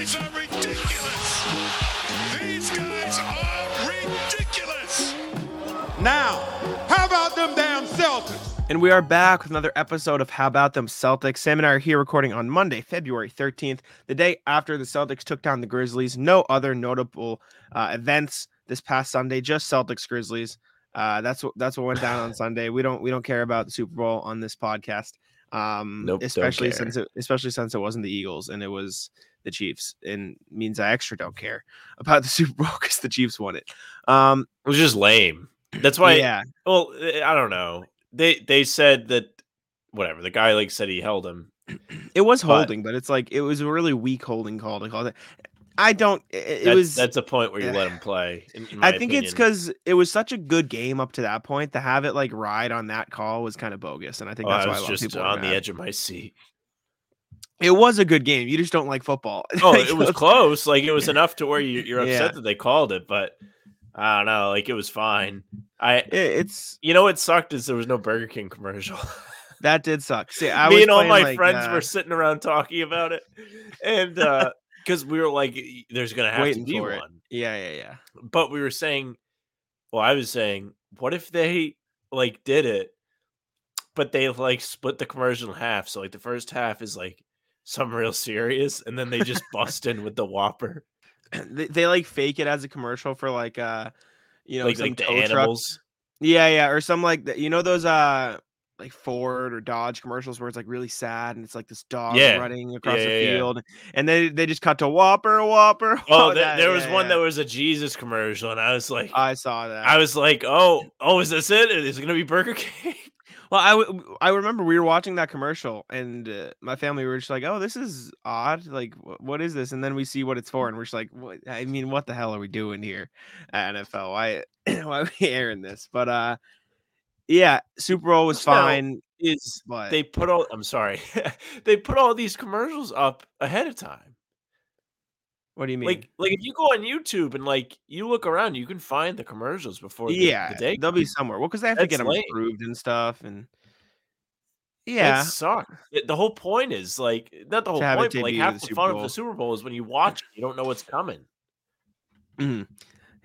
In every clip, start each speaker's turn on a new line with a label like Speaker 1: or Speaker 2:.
Speaker 1: guys are ridiculous. These guys are ridiculous.
Speaker 2: Now, how about them damn Celtics?
Speaker 3: And we are back with another episode of How About Them Celtics. Sam and I are here recording on Monday, February 13th, the day after the Celtics took down the Grizzlies. No other notable uh, events this past Sunday, just Celtics Grizzlies. Uh, that's what that's what went down on Sunday. We don't we don't care about the Super Bowl on this podcast. Um,
Speaker 4: Nope,
Speaker 3: especially since it, especially since it wasn't the Eagles and it was the Chiefs, and means I extra don't care about the Super Bowl because the Chiefs won it. Um,
Speaker 4: It was just lame. That's why.
Speaker 3: yeah,
Speaker 4: Well, eh, I don't know. They they said that whatever the guy like said he held him.
Speaker 3: it was holding, but it's like it was a really weak holding call to call that. I don't. It,
Speaker 4: That's,
Speaker 3: was.
Speaker 4: that's a point where you
Speaker 3: yeah.
Speaker 4: let him play. in- in
Speaker 3: I think it's because it was such a good game up to that point. To have it like ride on that call was kind of bogus, and I think
Speaker 4: Oh,
Speaker 3: that's
Speaker 4: I
Speaker 3: why
Speaker 4: was
Speaker 3: a lot of
Speaker 4: just
Speaker 3: people
Speaker 4: on the edge of my seat.
Speaker 3: It was a good game. You just don't like football.
Speaker 4: Oh, it was close. Like it was enough to where you, you're upset
Speaker 3: Yeah.
Speaker 4: that they called it, but I don't know. Like it was fine. I
Speaker 3: it's
Speaker 4: you know what sucked is there was no Burger King commercial.
Speaker 3: that did suck. See, I
Speaker 4: Me and all my
Speaker 3: like,
Speaker 4: friends
Speaker 3: uh,
Speaker 4: were sitting around talking about it, and because we were like, "There's gonna have
Speaker 3: Waiting
Speaker 4: to be
Speaker 3: for it.
Speaker 4: one,"
Speaker 3: Yeah, yeah, yeah.
Speaker 4: but we were saying, well, I was saying, what if they like did it, but they like split the commercial in half? So like the first half is like some real serious, and then they just bust in with the Whopper,
Speaker 3: They, they like fake it as a commercial for like uh, you know,
Speaker 4: like
Speaker 3: some
Speaker 4: like the
Speaker 3: tow truck.
Speaker 4: animals.
Speaker 3: Yeah, yeah, or some like the, you know those uh like Ford or Dodge commercials where it's like really sad and it's like this dog
Speaker 4: Yeah.
Speaker 3: running across
Speaker 4: Yeah,
Speaker 3: the
Speaker 4: yeah, yeah.
Speaker 3: field and they they just cut to Whopper, Whopper.
Speaker 4: Oh,
Speaker 3: that-
Speaker 4: there was one that was a Jesus commercial, and I was like,
Speaker 3: I saw that.
Speaker 4: I was like, oh, oh, is this it? Is it gonna be Burger King?
Speaker 3: Well, I w- I remember we were watching that commercial and uh, my family were just like, "Oh, this is odd. Like, wh- what is this?" And then we see what it's for, and we're just like, what, "I mean, what the hell are we doing here at NFL? Why why are we airing this?" But uh, yeah, Super Bowl was fine.
Speaker 4: Is
Speaker 3: But
Speaker 4: they put all? I'm sorry, they put all these commercials up ahead of time.
Speaker 3: What do you mean?
Speaker 4: Like, like if you go on YouTube and like you look around, you can find the commercials before the,
Speaker 3: yeah,
Speaker 4: the day.
Speaker 3: they'll be somewhere. Well, because they have to get them
Speaker 4: lame.
Speaker 3: approved and stuff, and yeah,
Speaker 4: sucks. It- The whole point is like not the whole point, but like half
Speaker 3: the
Speaker 4: the fun of the Super Bowl is when you watch it, you don't know what's coming.
Speaker 3: mhm.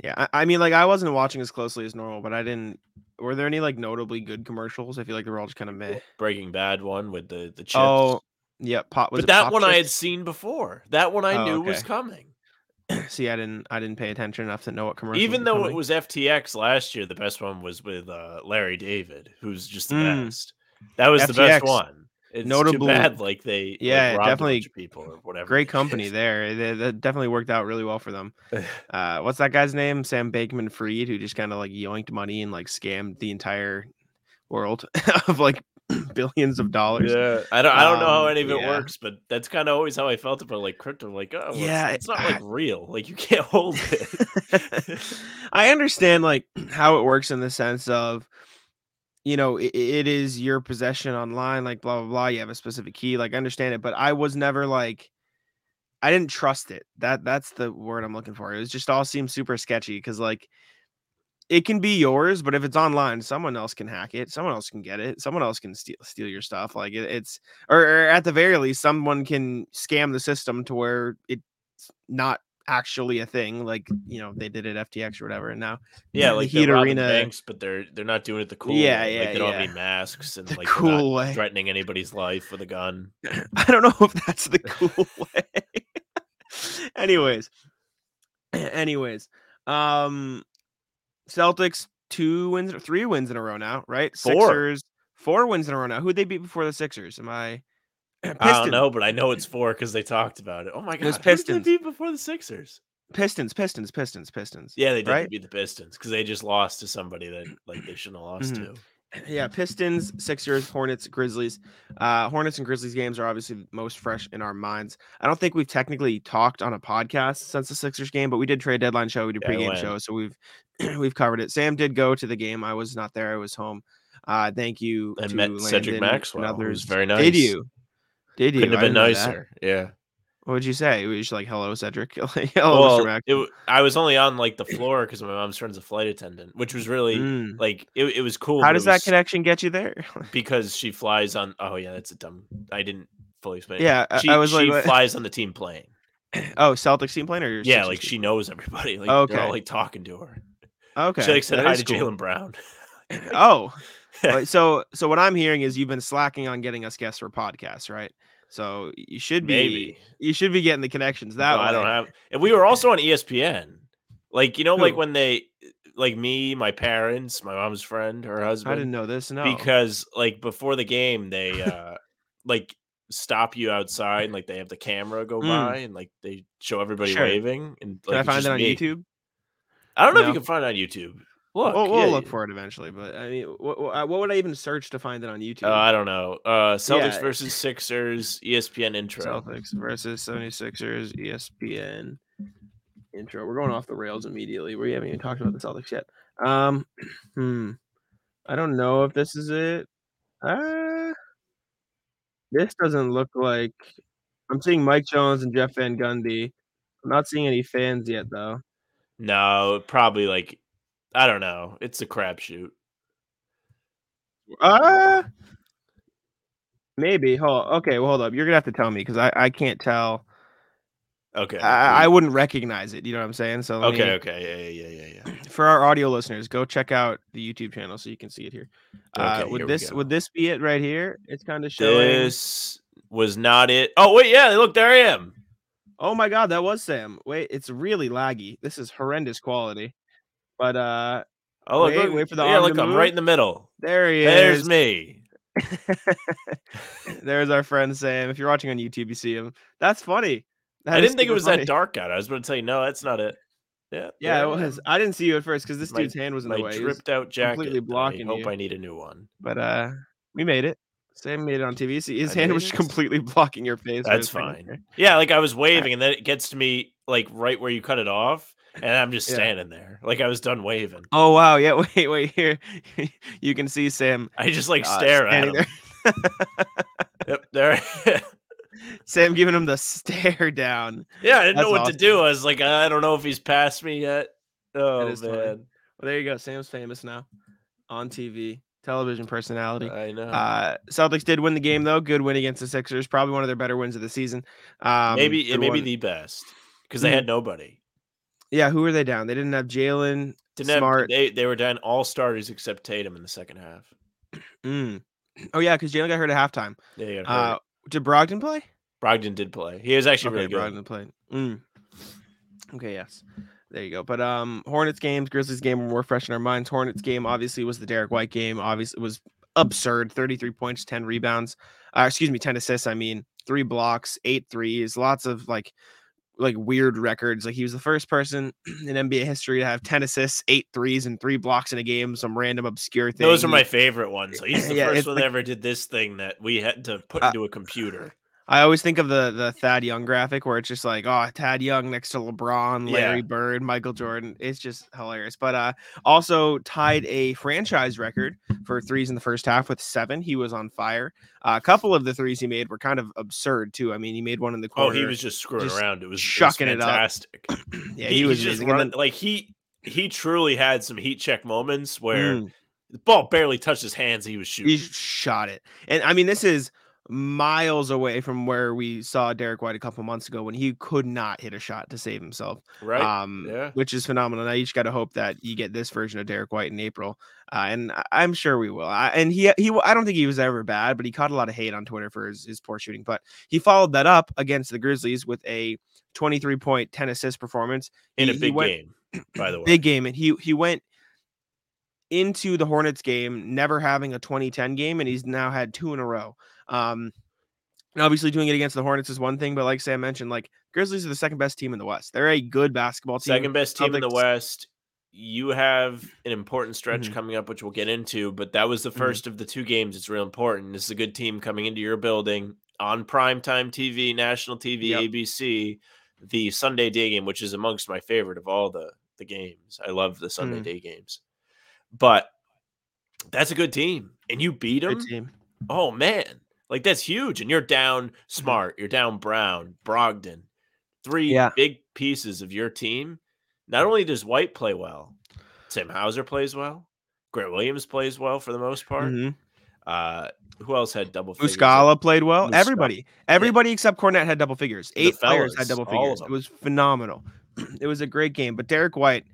Speaker 3: yeah. I, I mean, like I wasn't watching as closely as normal, but I didn't. Were there any like notably good commercials? I feel like they were all just kind of meh.
Speaker 4: Breaking Bad one with the the chips.
Speaker 3: Oh, yeah, pop. Was
Speaker 4: but that one I had seen before. That one I
Speaker 3: Oh,
Speaker 4: knew was coming.
Speaker 3: See, I didn't. I didn't pay attention enough to know what commercials.
Speaker 4: Even though
Speaker 3: coming.
Speaker 4: it was FTX last year, the best one was with uh, Larry David, who's just the
Speaker 3: Mm.
Speaker 4: best. That was the best one. It's
Speaker 3: notable-
Speaker 4: too bad, like they like,
Speaker 3: Yeah,
Speaker 4: a
Speaker 3: definitely
Speaker 4: people or whatever.
Speaker 3: great company there. That definitely worked out really well for them. Uh, what's that guy's name? Sam Bankman-Fried, who just kind of like yoinked money and like scammed the entire world of like billions of dollars.
Speaker 4: Yeah, I don't. I don't know how
Speaker 3: Um,
Speaker 4: any of it
Speaker 3: yeah.
Speaker 4: works, but that's kind of always how I felt about like crypto. Like, oh,
Speaker 3: Yeah,
Speaker 4: it's, it's not
Speaker 3: I-
Speaker 4: like real. Like you can't hold it.
Speaker 3: I understand like how it works in the sense of you know it, it is your possession online like blah blah blah you have a specific key like I understand it but I was never like I didn't trust it that that's the word I'm looking for it was just all seemed super sketchy because like it can be yours but if it's online someone else can hack it someone else can get it someone else can steal steal your stuff like it, it's or, or at the very least someone can scam the system to where it's not actually a thing like you know they did at FTX or whatever and now
Speaker 4: yeah,
Speaker 3: the
Speaker 4: like
Speaker 3: Heat
Speaker 4: they're robbing
Speaker 3: Arena-
Speaker 4: banks, but they're they're not doing it the cool.
Speaker 3: Yeah,
Speaker 4: way.
Speaker 3: yeah,
Speaker 4: Like they don't have
Speaker 3: yeah.
Speaker 4: any masks and
Speaker 3: The
Speaker 4: like
Speaker 3: cool way.
Speaker 4: threatening anybody's life with a gun.
Speaker 3: I don't know if that's the cool way. anyways, anyways, um, Celtics two wins, three wins in a row now, right?
Speaker 4: Four.
Speaker 3: Sixers four wins in a row now. Who'd they beat before the Sixers? Am I?
Speaker 4: I don't
Speaker 3: Pistons.
Speaker 4: know, but I know it's four because they talked about it. Oh my god, who did they
Speaker 3: Pistons.
Speaker 4: beat before the Sixers?
Speaker 3: Pistons, Pistons, Pistons, Pistons.
Speaker 4: Yeah, they did
Speaker 3: Right?
Speaker 4: beat the Pistons because they just lost to somebody that like they shouldn't have lost
Speaker 3: Mhm.
Speaker 4: to.
Speaker 3: yeah, Pistons, Sixers, Hornets, Grizzlies. Uh, Hornets and Grizzlies games are obviously most fresh in our minds. I don't think we've technically talked on a podcast since the Sixers game, but we did trade deadline show, we did
Speaker 4: Yeah,
Speaker 3: pregame show, so we've we've covered it. Sam did go to the game. I was not there. I was home. Uh, thank you.
Speaker 4: I
Speaker 3: to
Speaker 4: met Cedric
Speaker 3: Landon
Speaker 4: Maxwell,
Speaker 3: and others.
Speaker 4: very nice.
Speaker 3: Did you? Did you?
Speaker 4: Couldn't have been nicer. Yeah.
Speaker 3: What would you say? It was just like, "Hello, Cedric." Hello, Mr.
Speaker 4: well, it, I was only on like the floor because my mom's friend's a flight attendant, which was really
Speaker 3: Mm.
Speaker 4: like it, it was cool.
Speaker 3: How does that
Speaker 4: was
Speaker 3: connection get you there?
Speaker 4: Because she flies on. Oh yeah, that's a dumb. I didn't fully explain.
Speaker 3: Yeah, I-
Speaker 4: she,
Speaker 3: I was like,
Speaker 4: she
Speaker 3: what-
Speaker 4: flies on the team plane.
Speaker 3: Oh, Celtics team plane or your
Speaker 4: Yeah, like she knows everybody. Like they're
Speaker 3: Okay.
Speaker 4: all like talking to her.
Speaker 3: Okay.
Speaker 4: She like said
Speaker 3: that
Speaker 4: hi to
Speaker 3: cool.
Speaker 4: Jaylen Brown.
Speaker 3: Oh, Wait, so so what I'm hearing is you've been slacking on getting us guests for podcasts, right? So you should be
Speaker 4: Maybe.
Speaker 3: you should be getting the connections that
Speaker 4: No,
Speaker 3: way.
Speaker 4: I don't have. And we were also on ESPN. Like you know, like when they, like me, my parents, my mom's friend, her husband.
Speaker 3: I didn't know this. No,
Speaker 4: because like before the game they uh like stop you outside and like they have the camera go
Speaker 3: Mm.
Speaker 4: by and like they show everybody
Speaker 3: Sure.
Speaker 4: waving and
Speaker 3: can
Speaker 4: like
Speaker 3: I find it on
Speaker 4: me.
Speaker 3: YouTube?
Speaker 4: I don't know if you can find it on YouTube. Look,
Speaker 3: We'll, we'll
Speaker 4: yeah,
Speaker 3: look for it eventually, but I mean, what, what would I even search to find it on YouTube?
Speaker 4: Uh, I don't know. Uh Celtics
Speaker 3: Yeah.
Speaker 4: versus Sixers ESPN intro.
Speaker 3: Celtics versus 76ers, ESPN intro. We're going off the rails immediately. We haven't even talked about the Celtics yet. Um, hmm. I don't know if this is it. Uh, this doesn't look like. I'm seeing Mike Jones and Jeff Van Gundy. I'm not seeing any fans yet, though.
Speaker 4: No, probably like I don't know. It's a crapshoot.
Speaker 3: Uh maybe. Hold. Okay, well, hold up. You're gonna have to tell me because I I can't tell.
Speaker 4: Okay.
Speaker 3: I, I wouldn't recognize it. You know what I'm saying? So let me-
Speaker 4: okay, okay, yeah, yeah, yeah, yeah, yeah.
Speaker 3: for our audio listeners, go check out the YouTube channel so you can see it here. Uh,
Speaker 4: Okay,
Speaker 3: would
Speaker 4: here
Speaker 3: this would this be it right here? It's kind of showing.
Speaker 4: This was not it. Oh wait, yeah, look, there I am.
Speaker 3: Oh my god, that was Sam. Wait, it's really laggy. This is horrendous quality. But uh,
Speaker 4: Oh, look,
Speaker 3: Wait,
Speaker 4: look,
Speaker 3: wait for the
Speaker 4: yeah, look, I'm right in the middle.
Speaker 3: there he
Speaker 4: There's
Speaker 3: is.
Speaker 4: There's me.
Speaker 3: There's our friend Sam. If you're watching on YouTube, you see him. That's funny. That
Speaker 4: I didn't think it was
Speaker 3: funny.
Speaker 4: that dark out. I was going to tell you, no, that's not it. Yeah,
Speaker 3: Yeah, it was. I didn't see you at first because this
Speaker 4: My-
Speaker 3: dude's hand was in
Speaker 4: My
Speaker 3: the way.
Speaker 4: Dripped out jacket.
Speaker 3: completely blocking
Speaker 4: I hope
Speaker 3: you.
Speaker 4: I need a new one.
Speaker 3: But uh, we made it. Sam made it on TV. See, his
Speaker 4: I
Speaker 3: hand was completely blocking your face.
Speaker 4: That's
Speaker 3: his finger.
Speaker 4: fine. Yeah, like I was waving, and then it gets to me like right where you cut it off, and I'm just
Speaker 3: Yeah.
Speaker 4: standing there, like I was done waving.
Speaker 3: Oh wow! Yeah, wait, wait. Here, you can see Sam
Speaker 4: I just like
Speaker 3: uh,
Speaker 4: stare at
Speaker 3: standing
Speaker 4: him. Yep, there.
Speaker 3: Sam giving him the stare down.
Speaker 4: yeah, I didn't know
Speaker 3: That's
Speaker 4: what to do. I was like, I don't know if he's past me yet. Oh
Speaker 3: is funny.
Speaker 4: man,
Speaker 3: Well, there you go. Sam's famous now on TV, television personality.
Speaker 4: I know.
Speaker 3: Uh, Celtics did win the game though. Good win against the Sixers. Probably one of their better wins of the season. Um,
Speaker 4: maybe
Speaker 3: it
Speaker 4: maybe
Speaker 3: one.
Speaker 4: the best because they
Speaker 3: Mhm.
Speaker 4: had nobody.
Speaker 3: yeah. Who were they down? They didn't have Jaylen.
Speaker 4: Didn't
Speaker 3: Smart.
Speaker 4: have they they were down all starters except Tatum in the second half.
Speaker 3: Mm. Oh yeah, because Jaylen got hurt at halftime.
Speaker 4: Yeah, he got
Speaker 3: Uh, did Brogdon play?
Speaker 4: Brogdon did play. He was actually
Speaker 3: Okay,
Speaker 4: really good.
Speaker 3: Brogdon played. Mm. Okay, yes. There you go. But um Hornets games, Grizzlies game were more fresh in our minds. Hornets game obviously was the Derrick White game. Obviously it was absurd. 33 points, 10 rebounds. Uh, excuse me, 10 assists. I mean, three blocks, eight threes, lots of like like weird records. Like he was the first person in NBA history to have 10 assists, eight threes, and three blocks in a game. Some random obscure thing.
Speaker 4: Those are my favorite ones. So he's the
Speaker 3: Yeah,
Speaker 4: first one
Speaker 3: like-
Speaker 4: that ever did this thing that we had to put
Speaker 3: Uh,
Speaker 4: into a computer.
Speaker 3: I always think of the the Thad Young graphic where it's just like, oh, Thad Young next to LeBron, Larry
Speaker 4: Yeah.
Speaker 3: Bird, Michael Jordan. It's just hilarious. But uh also tied a franchise record for threes in the first half with seven. He was on fire. Uh, a couple of the threes he made were kind of absurd too. I mean, he made one in the corner.
Speaker 4: Oh, he was just screwing
Speaker 3: just
Speaker 4: around. It was
Speaker 3: chucking
Speaker 4: it
Speaker 3: it up. yeah, he, was
Speaker 4: just running, like he he truly had some heat check moments where
Speaker 3: Mm,
Speaker 4: the ball barely touched his hands. He was shooting.
Speaker 3: he shot it. And I mean, this is miles away from where we saw Derrick White a couple months ago when he could not hit a shot to save himself.
Speaker 4: right?
Speaker 3: um,
Speaker 4: yeah.
Speaker 3: which is phenomenal. Now you just got to hope that you get this version of Derrick White in April, uh, and I- I'm sure we will. I, and he he I don't think he was ever bad, but he caught a lot of hate on Twitter for his, his poor shooting. But he followed that up against the Grizzlies with a 23 point 10 assist performance
Speaker 4: in
Speaker 3: He-
Speaker 4: a big
Speaker 3: went-
Speaker 4: game, by the way.
Speaker 3: big game, and he he went into the Hornets game never having a 2010 game, and he's now had two in a row. Um, and obviously doing it against the Hornets is one thing, but like Sam mentioned, like Grizzlies are the second best team in the West. They're a good basketball team.
Speaker 4: Second best team in the West. You have an important stretch
Speaker 3: Mhm.
Speaker 4: coming up, which we'll get into, but that was the
Speaker 3: Mhm.
Speaker 4: 1st of the two games. It's real important. This is a good team coming into your building on primetime TV, national TV,
Speaker 3: Yep.
Speaker 4: ABC, the Sunday day game, which is amongst my favorite of all the, the games. I love the Sunday
Speaker 3: Mhm.
Speaker 4: day games. But that's a good team. And you beat them. Oh man, like that's huge. And you're down Smart, you're down Brown, Brogdon, three
Speaker 3: Yeah.
Speaker 4: big pieces of your team. Not only does White play well, Tim Hauser plays well, Grant Williams plays well for the most part.
Speaker 3: Mhm.
Speaker 4: Uh, who else had double figures?
Speaker 3: Muscala played well.
Speaker 4: Muscala.
Speaker 3: Everybody, everybody except Kornet had double figures. Eight players had double figures. It was phenomenal. it was a great game. But Derrick White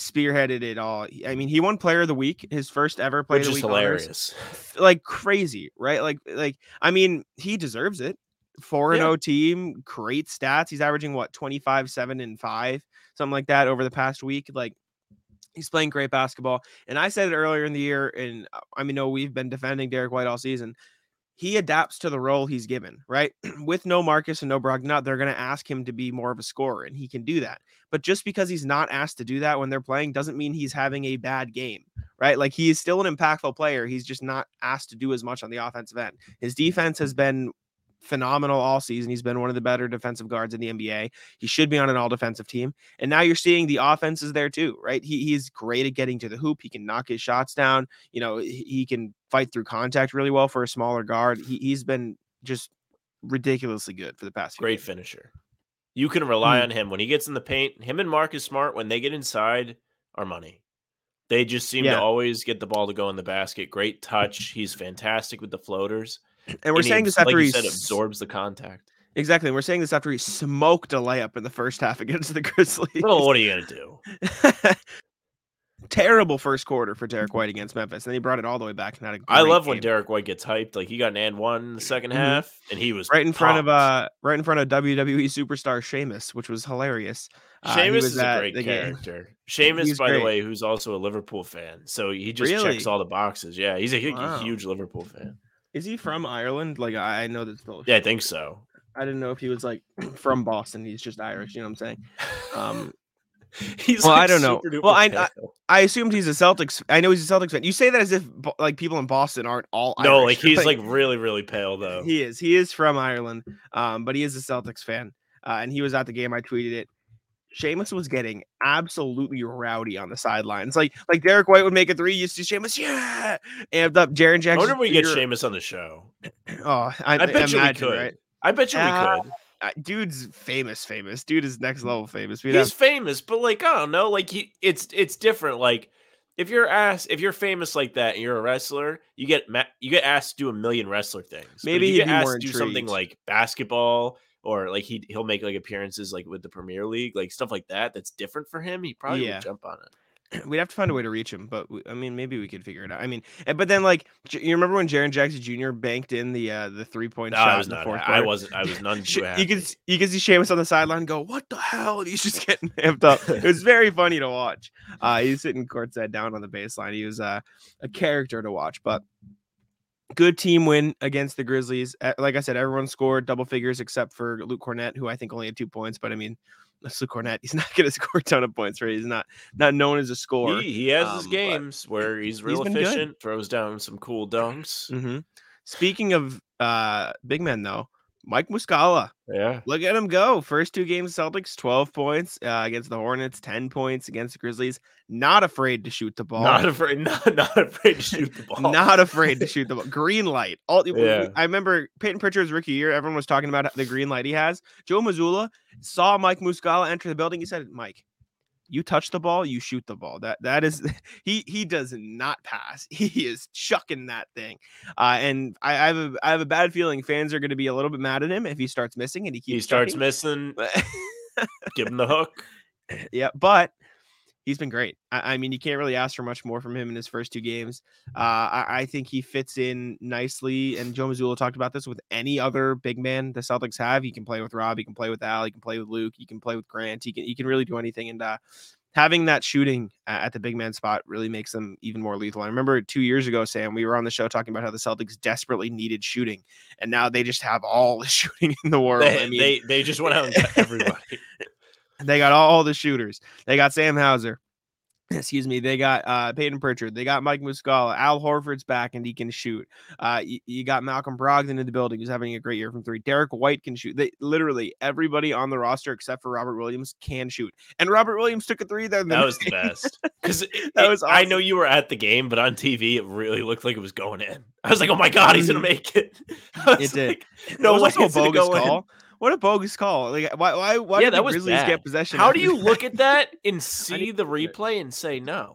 Speaker 3: spearheaded it all. I mean, he won Player of the Week, his first ever Player
Speaker 4: which
Speaker 3: of the
Speaker 4: is
Speaker 3: Week. honors.
Speaker 4: hilarious.
Speaker 3: Like crazy, right? Like, like I mean, he deserves it. Four and zero team, great stats. He's averaging what 25, seven and five, something like that over the past week. Like. He's playing great basketball. And I said it earlier in the year, and uh, I mean, no, we've been defending Derrick White all season he adapts to the role he's given, right? With no Marcus and no Brogdon, they're going to ask him to be more of a scorer, and he can do that. But just because he's not asked to do that when they're playing doesn't mean he's having a bad game, right? Like he is still an impactful player. He's just not asked to do as much on the offensive end. His defense has been phenomenal all season. He's been one of the better defensive guards in the NBA. He should be on an all defensive team. And now you're seeing the offense is there too, right? He, he's great at getting to the hoop. He can knock his shots down. You know, he, he can fight through contact really well for a smaller guard. He, he's been just ridiculously good for the past few
Speaker 4: Great
Speaker 3: games.
Speaker 4: finisher. You can rely
Speaker 3: Mm.
Speaker 4: on him when he gets in the paint. Him and Marcus Smart, when they get inside, are money. They just seem
Speaker 3: Yeah.
Speaker 4: to always get the ball to go in the basket. Great touch. He's fantastic with the floaters.
Speaker 3: And we're
Speaker 4: And
Speaker 3: saying
Speaker 4: abs-
Speaker 3: this after
Speaker 4: like
Speaker 3: he
Speaker 4: said, absorbs the contact.
Speaker 3: exactly. We're saying this after he smoked a layup in the first half against the Grizzlies.
Speaker 4: Well, what are you gonna do?
Speaker 3: Terrible first quarter for Derrick White against Memphis. Then he brought it all the way back and had a
Speaker 4: I love when. Derrick White gets hyped. Like he got an and one in the 2nd
Speaker 3: Mhm.
Speaker 4: half, and he was
Speaker 3: right in front of uh right in front of WWE superstar Sheamus, which was hilarious. Uh,
Speaker 4: Sheamus
Speaker 3: was
Speaker 4: is a great
Speaker 3: the game.
Speaker 4: character. Sheamus,
Speaker 3: He's
Speaker 4: by
Speaker 3: great.
Speaker 4: the way, who's also a Liverpool fan, so he just
Speaker 3: Really?
Speaker 4: checks all the boxes. Yeah, he's a,
Speaker 3: Wow.
Speaker 4: huge Liverpool fan.
Speaker 3: Is he from Ireland? Like I I know that's the
Speaker 4: Yeah, I think so.
Speaker 3: I didn't know if he was like from Boston. He's just Irish. You know what I'm saying? Um,
Speaker 4: he's
Speaker 3: Well,
Speaker 4: like,
Speaker 3: I don't know. Well, I-
Speaker 4: pale.
Speaker 3: I assumed he's a Celtics. I know he's a Celtics fan. You say that as if like people in Boston aren't all
Speaker 4: no,
Speaker 3: Irish.
Speaker 4: like he's like really, really pale though.
Speaker 3: he is. He is from Ireland. Um, but he is a Celtics fan. Uh, and he was at the game. I tweeted it. Sheamus was getting absolutely rowdy on the sidelines. Like like Derrick White would make a three. You see Sheamus, yeah, amped up. Jaren
Speaker 4: I
Speaker 3: Jackson.
Speaker 4: wonder if we get Sheamus on the show.
Speaker 3: Oh, I,
Speaker 4: I bet you we could.
Speaker 3: right?
Speaker 4: I bet you
Speaker 3: Yeah.
Speaker 4: we could.
Speaker 3: Dude's famous, famous. Dude is next level famous. We'd
Speaker 4: He's
Speaker 3: have,
Speaker 4: famous, but like I don't know, like he it's it's different. Like if you're asked if you're famous like that and you're a wrestler, you get ma- you get asked to do a million wrestler things.
Speaker 3: Maybe
Speaker 4: you get
Speaker 3: be
Speaker 4: asked to do something like basketball or like he he'll make like appearances like with the Premier League, like stuff like that. That's different for him. He probably
Speaker 3: Yeah.
Speaker 4: would jump on it.
Speaker 3: we'd have to find a way to reach him, but we, I mean, maybe we could figure it out. I mean, but then like, J- you remember when Jaren Jackson Jr. banked in the uh the three point
Speaker 4: No,
Speaker 3: shot
Speaker 4: I was
Speaker 3: in the
Speaker 4: not.
Speaker 3: fourth
Speaker 4: I
Speaker 3: quarter?
Speaker 4: wasn't. I was none too
Speaker 3: you
Speaker 4: happy.
Speaker 3: could you could see Sheamus on the sideline go, "What the hell?" And he's just getting amped up. It was very funny to watch. Uh, he's sitting courtside down on the baseline. He was uh, a character to watch, but good team win against the Grizzlies. Uh, Like I said, everyone scored double figures except for Luke Kornet, who I think only had two points. But I mean, that's Luke Kornet. He's not going to score a ton of points, right? He's not not known as a scorer.
Speaker 4: He, he has his
Speaker 3: um, but
Speaker 4: games where he's real
Speaker 3: good.
Speaker 4: efficient, throws down some cool dunks.
Speaker 3: Mm-hmm. Speaking of uh, big men, though, Mike Muscala.
Speaker 4: Yeah.
Speaker 3: Look at him go. First two games, Celtics, 12 points uh, against the Hornets, 10 points against the Grizzlies. Not afraid to shoot the ball.
Speaker 4: Not afraid not, not afraid to shoot the ball.
Speaker 3: Not afraid to shoot the ball. Green light. All
Speaker 4: Yeah.
Speaker 3: I remember Payton Pritchard's rookie year. Everyone was talking about the green light he has. Joe Mazzulla saw Mike Muscala enter the building. He said, "Mike, you touch the ball, you shoot the ball. That that is he he does not pass. He is chucking that thing. Uh, and I, I have a I have a bad feeling fans are going to be a little bit mad at him if he starts missing and he keeps
Speaker 4: he starts
Speaker 3: chucking.
Speaker 4: missing. Give him the hook.
Speaker 3: yeah, but he's been great. I, I mean, you can't really ask for much more from him in his first two games. Uh, I, I think he fits in nicely. And Joe Mazzulla talked about this with any other big man the Celtics have. He can play with Rob. He can play with Al. He can play with Luke. He can play with Grant. He can he can really do anything. And uh, having that shooting at the big man spot really makes them even more lethal. I remember two years ago, Sam, we were on the show talking about how the Celtics desperately needed shooting, and now they just have all the shooting in the world.
Speaker 4: They,
Speaker 3: I mean,
Speaker 4: they they just went out and got everybody.
Speaker 3: They got all the shooters. They got Sam Hauser. Excuse me. They got uh, Payton Pritchard. They got Mike Muscala. Al Horford's back and he can shoot. Uh, you, you got Malcolm Brogdon in the building who's having a great year from three. Derrick White can shoot. They literally everybody on the roster except for Robert Williams can shoot. And Robert Williams took a three there.
Speaker 4: That was the best. Because
Speaker 3: That was
Speaker 4: I know you were at the game, but on TV it really looked like it was going in. I was like, oh my god, he's gonna
Speaker 3: Mhm.
Speaker 4: make it.
Speaker 3: It did.
Speaker 4: like,
Speaker 3: No,
Speaker 4: no
Speaker 3: was
Speaker 4: way,
Speaker 3: also a bogus
Speaker 4: go in.
Speaker 3: What a bogus call! Like, why? Why? Why
Speaker 4: Yeah,
Speaker 3: did
Speaker 4: that
Speaker 3: the
Speaker 4: was
Speaker 3: Grizzlies
Speaker 4: bad.
Speaker 3: get possession?
Speaker 4: How do you
Speaker 3: that?
Speaker 4: look at that and see the replay and say no?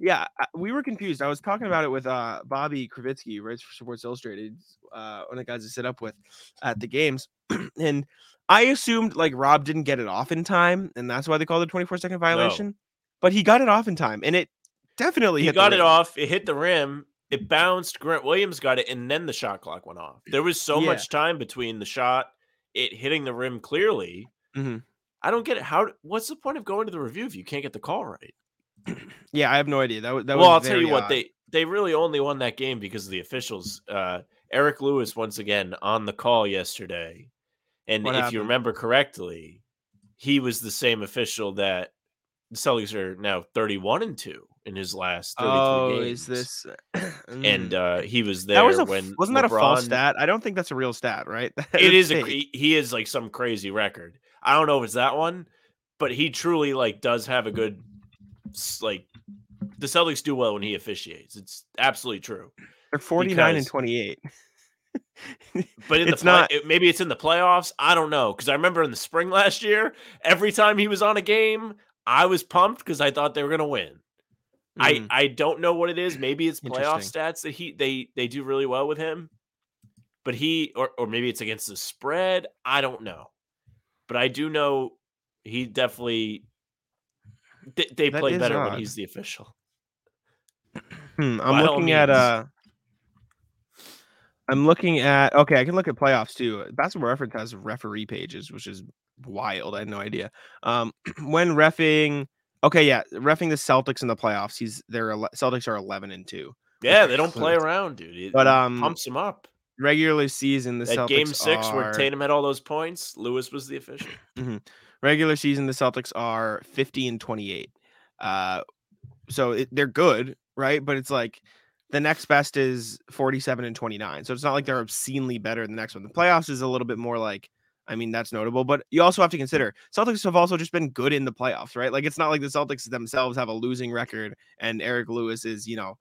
Speaker 3: Yeah, we were confused. I was talking about it with uh, Bobby Krivitsky, writes for Sports Illustrated, uh, one of the guys I sit up with at the games, and I assumed like Rob didn't get it off in time, and that's why they called it 24 second violation. But he got it off in time, and it definitely
Speaker 4: He
Speaker 3: hit the
Speaker 4: got it off. It hit the rim. It bounced. Grant Williams got it, and then the shot clock went off. There was so
Speaker 3: Yeah.
Speaker 4: much time between the shot, it hitting the rim clearly.
Speaker 3: Mhm.
Speaker 4: I don't get it. How? What's the point of going to the review if you can't get the call right?
Speaker 3: Yeah, I have no idea. That was that
Speaker 4: well, I'll tell you
Speaker 3: very
Speaker 4: what they they really only won that game because of the officials. Uh, Eric Lewis once again on the call yesterday, and
Speaker 3: What
Speaker 4: if you remember correctly, he was the same official that the Celtics are now thirty-one and two in his last thirty-three
Speaker 3: Oh,
Speaker 4: games.
Speaker 3: is this?
Speaker 4: and
Speaker 3: Mm.
Speaker 4: uh, he was there
Speaker 3: that was a
Speaker 4: when
Speaker 3: wasn't that a false stat? I don't think that's a real stat, right?
Speaker 4: It is a he, is like some crazy record. I don't know if it's that one, but he truly like does have a good like the Celtics do well when he officiates. It's absolutely true.
Speaker 3: They're 49 and 28.
Speaker 4: But in
Speaker 3: It's
Speaker 4: the play,
Speaker 3: not-
Speaker 4: it- maybe it's in the playoffs. I don't know because I remember in the spring last year, every time he was on a game, I was pumped because I thought they were gonna win.
Speaker 3: Mm.
Speaker 4: I I don't know what it is. Maybe it's playoff stats that he they they do really well with him. But he or or maybe it's against the spread. I don't know. But I do know he definitely they, they play better
Speaker 3: odd.
Speaker 4: when he's the official.
Speaker 3: Hmm, I'm
Speaker 4: all
Speaker 3: looking at uh I'm looking at okay, I can look at playoffs too. Basketball reference has referee pages, which is wild. I had no idea. Um when refing okay, yeah, refing the Celtics in the playoffs, he's they're ele- Celtics are 11 and 2.
Speaker 4: Yeah, they don't play around, dude. It,
Speaker 3: But, um,
Speaker 4: pumps him up.
Speaker 3: Regular season the
Speaker 4: That
Speaker 3: Celtics
Speaker 4: game six
Speaker 3: are,
Speaker 4: where Tatum had all those points, Lewis was the official.
Speaker 3: regular season the Celtics are 50 and 28. Uh so it, they're good, right? But it's like the next best is 47 and 29. So it's not like they're obscenely better than the next one. The playoffs is a little bit more like I mean, that's notable, but you also have to consider Celtics have also just been good in the playoffs, right? Like it's not like the Celtics themselves have a losing record and Eric Lewis is, you know,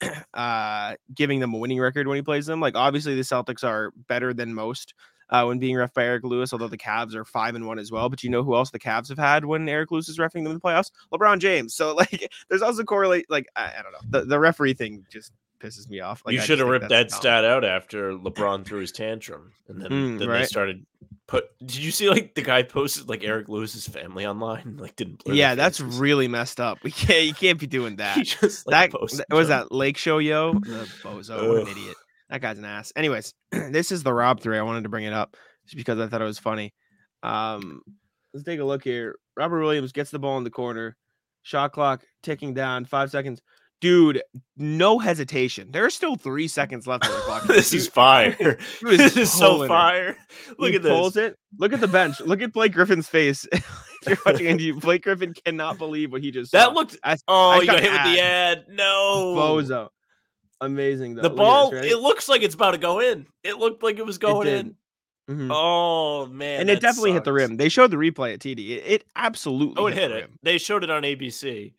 Speaker 3: uh giving them a winning record when he plays them. Like obviously the Celtics are better than most uh, when being ref by Eric Lewis, although the Cavs are five and one as well. But you know who else the Cavs have had when Eric Lewis is refing them in the playoffs? LeBron James. So like, there's also correlate. Like I, I don't know, the, the referee thing just pisses me off. Like,
Speaker 4: you should have ripped that
Speaker 3: dumb.
Speaker 4: stat out after LeBron threw his tantrum, and then,
Speaker 3: Mm,
Speaker 4: then they started put. Did you see like the guy posted like Eric Lewis's family online? Like didn't.
Speaker 3: Yeah, that's
Speaker 4: faces?
Speaker 3: really messed up. We can't. You can't be doing
Speaker 4: He
Speaker 3: that.
Speaker 4: just like,
Speaker 3: that
Speaker 4: posted
Speaker 3: was that Lake Show yo. The bozo, what an idiot. That guy's an ass. Anyways, this is the Rob three. I wanted to bring it up just because I thought it was funny. Um, let's take a look here. Robert Williams gets the ball in the corner. Shot clock ticking down. Five seconds. Dude, no hesitation. There are still three seconds left on the clock.
Speaker 4: this is fire.
Speaker 3: was
Speaker 4: this is so
Speaker 3: pulling it.
Speaker 4: fire. Look
Speaker 3: he
Speaker 4: at this.
Speaker 3: pulls it. Look at the bench. Look at Blake Griffin's face. you're watching and you Blake Griffin cannot believe what he just saw.
Speaker 4: That looked.
Speaker 3: I-
Speaker 4: Oh,
Speaker 3: I
Speaker 4: you got hit with the ad. No.
Speaker 3: bozo. Amazing though.
Speaker 4: The
Speaker 3: Look
Speaker 4: ball.
Speaker 3: this, right?
Speaker 4: It looks like it's about to go in. It looked like it was going
Speaker 3: did.
Speaker 4: in.
Speaker 3: Mhm.
Speaker 4: Oh man.
Speaker 3: and it definitely hit the rim. They showed the replay at TD. It, it absolutely
Speaker 4: Oh, it
Speaker 3: hit,
Speaker 4: hit
Speaker 3: the
Speaker 4: it.
Speaker 3: rim.
Speaker 4: They showed it on ABC.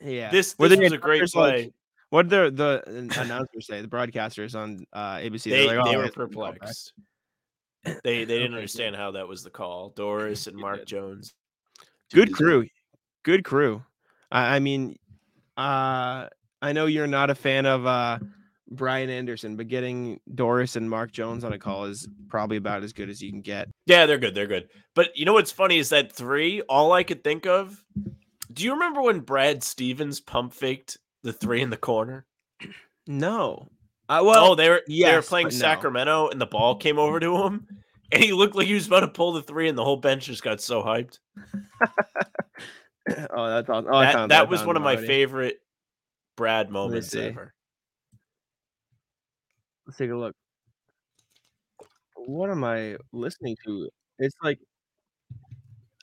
Speaker 3: Yeah.
Speaker 4: This this was a great
Speaker 3: announcers, like,
Speaker 4: play.
Speaker 3: What did the the announcers say? The broadcasters on uh, ABC.
Speaker 4: they
Speaker 3: like,
Speaker 4: they
Speaker 3: "Oh,
Speaker 4: were
Speaker 3: called back."
Speaker 4: perplexed. They they didn't understand how that was the call. Doris and Mark. Jones.
Speaker 3: Good crew. Good crew. I, I mean, uh, I know you're not a fan of uh, Brian Anderson, but getting Doris and Mark Jones on a call is probably about as good as you can get.
Speaker 4: Yeah, they're good. They're good. But you know what's funny is that three. All I could think of. Do you remember when Brad Stevens pump faked the three in the corner?
Speaker 3: No. Uh, well,
Speaker 4: oh, they were they were playing
Speaker 3: but no.
Speaker 4: Sacramento, and the ball came over to him, and he looked like he was about to pull the three, and the whole bench just got so hyped.
Speaker 3: oh, that's awesome. Oh, I
Speaker 4: that that was one of
Speaker 3: it
Speaker 4: my
Speaker 3: already.
Speaker 4: favorite Brad moments
Speaker 3: see.
Speaker 4: ever.
Speaker 3: Let's take a look. What am I listening to? It's like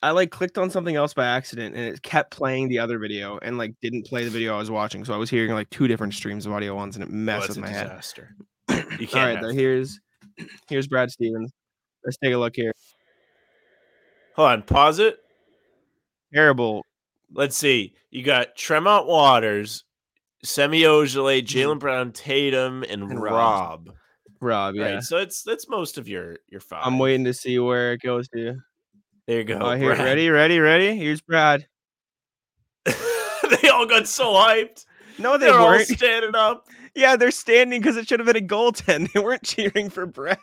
Speaker 3: I like clicked on something else by accident and it kept playing the other video and like didn't play the video I was watching. So I was hearing like two different streams of audio ones and it
Speaker 4: Oh,
Speaker 3: messed with my head.
Speaker 4: disaster. You can't
Speaker 3: All right, then here's here's Brad Stevens. Let's take a look here.
Speaker 4: Hold on, pause it.
Speaker 3: Terrible.
Speaker 4: Let's see. You got Tremont Waters, Semi Ojeleye, Jaylen Brown, Tatum, and,
Speaker 3: Mm-hmm. And
Speaker 4: Rob.
Speaker 3: Rob. Rob, yeah.
Speaker 4: Right. So it's that's most of your your five.
Speaker 3: I'm waiting to see where it goes to.
Speaker 4: There you go.
Speaker 3: Oh, here,
Speaker 4: Brad.
Speaker 3: ready, ready, ready. Here's Brad.
Speaker 4: they all got so hyped.
Speaker 3: No, they
Speaker 4: They are all
Speaker 3: weren't.
Speaker 4: standing up.
Speaker 3: Yeah, they're standing because it should have been a goaltend. They weren't cheering for Brad.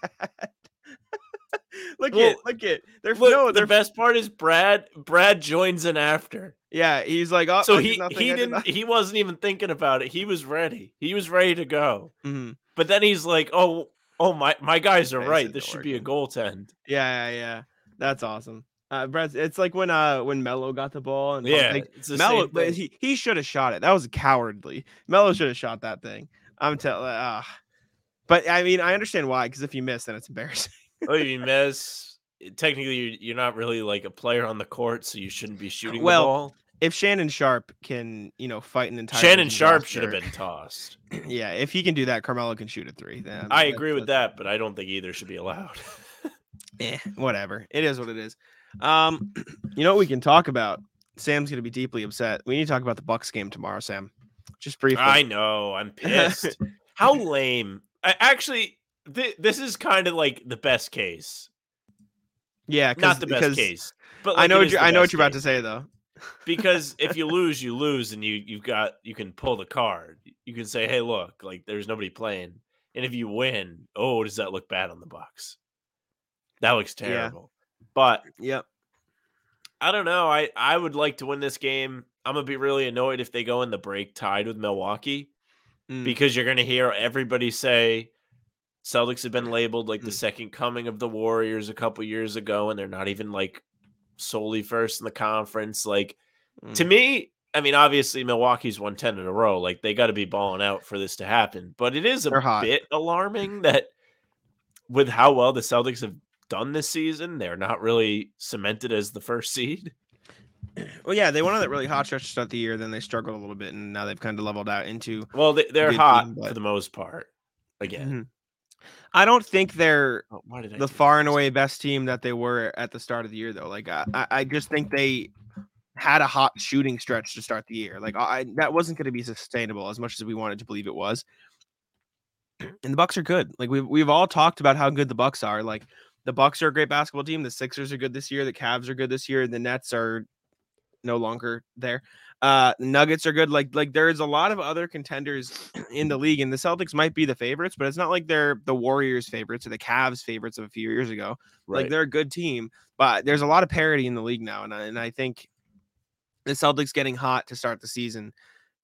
Speaker 3: look
Speaker 4: Well,
Speaker 3: at look at they're
Speaker 4: Look,
Speaker 3: no,
Speaker 4: the
Speaker 3: they're
Speaker 4: best part is Brad. Brad joins in after,
Speaker 3: yeah. He's like, oh,
Speaker 4: so he
Speaker 3: nothing,
Speaker 4: he
Speaker 3: did
Speaker 4: didn't.
Speaker 3: nothing."
Speaker 4: He wasn't even thinking about it. He was ready. He was ready to go.
Speaker 3: Mhm.
Speaker 4: But then he's like, "Oh, oh my my guys are right. This should be a
Speaker 3: working."
Speaker 4: goaltend."
Speaker 3: Yeah, yeah, yeah. That's awesome. Uh, Brad, it's like when uh when Melo got the ball and
Speaker 4: Yeah,
Speaker 3: like,
Speaker 4: Melo,
Speaker 3: he he should have shot it. That was cowardly. Melo should have shot that thing. I'm telling. Uh, but I mean, I understand why. Because if you miss, then it's embarrassing.
Speaker 4: oh, you miss. Technically, you're, you're not really like a player on the court, so you shouldn't be shooting
Speaker 3: Well,
Speaker 4: the ball.
Speaker 3: if Shannon Sharpe can, you know, fight an entire
Speaker 4: Shannon Sharpe should have been tossed.
Speaker 3: Yeah, if he can do that, Carmelo can shoot a three. Then
Speaker 4: I agree with that, but I don't think either should be allowed.
Speaker 3: Eh, whatever. It is what it is. Um, you know what we can talk about? Sam's gonna be deeply upset. We need to talk about the Bucks game tomorrow, Sam. Just briefly.
Speaker 4: I know. I'm pissed. How lame. I, actually, th- this is kind of like the best case.
Speaker 3: Yeah,
Speaker 4: Not the best case. But
Speaker 3: I know what I know what you're about to say though.
Speaker 4: because if you lose, you lose, and you you've got you can pull the card. You can say, "Hey, look, like there's nobody playing," and if you win, oh, does that look bad on the Bucks? That looks terrible. But
Speaker 3: Yep.
Speaker 4: I don't know. I I would like to win this game. I'm gonna be really annoyed if they go in the break tied with Milwaukee
Speaker 3: Mm.
Speaker 4: because you're gonna hear everybody say Celtics have been labeled like the
Speaker 3: Mm.
Speaker 4: second coming of the Warriors a couple years ago, and they're not even like solely first in the conference. Like to
Speaker 3: Mm.
Speaker 4: me, I mean, obviously Milwaukee's won 10 in a row. Like they got to be balling out for this to happen. But it is a bit alarming that with how well the Celtics have done this season, they're not really cemented as the first seed.
Speaker 3: Well, yeah, they went on that really hot stretch to start the year, then they struggled a little bit, and now they've kind of leveled out into.
Speaker 4: Well, they, they're hot
Speaker 3: team,
Speaker 4: for the most part. Again,
Speaker 3: Mhm. I don't think they're
Speaker 4: Oh,
Speaker 3: the far and away best team that they were at the start of the year, though. Like, I, I I just think they had a hot shooting stretch to start the year. Like, I that wasn't going to be sustainable as much as we wanted to believe it was. And the Bucks are good. Like we've we've all talked about how good the Bucks are. Like the Bucks are a great basketball team. The Sixers are good this year. The Cavs are good this year. The Nets are no longer there. Uh, Nuggets are good. Like like there's a lot of other contenders in the league, and the Celtics might be the favorites, but it's not like they're the Warriors' favorites or the Cavs' favorites of a few years ago. Like they're a good team, but there's a lot of parity in the league now, and I, and I think the Celtics getting hot to start the season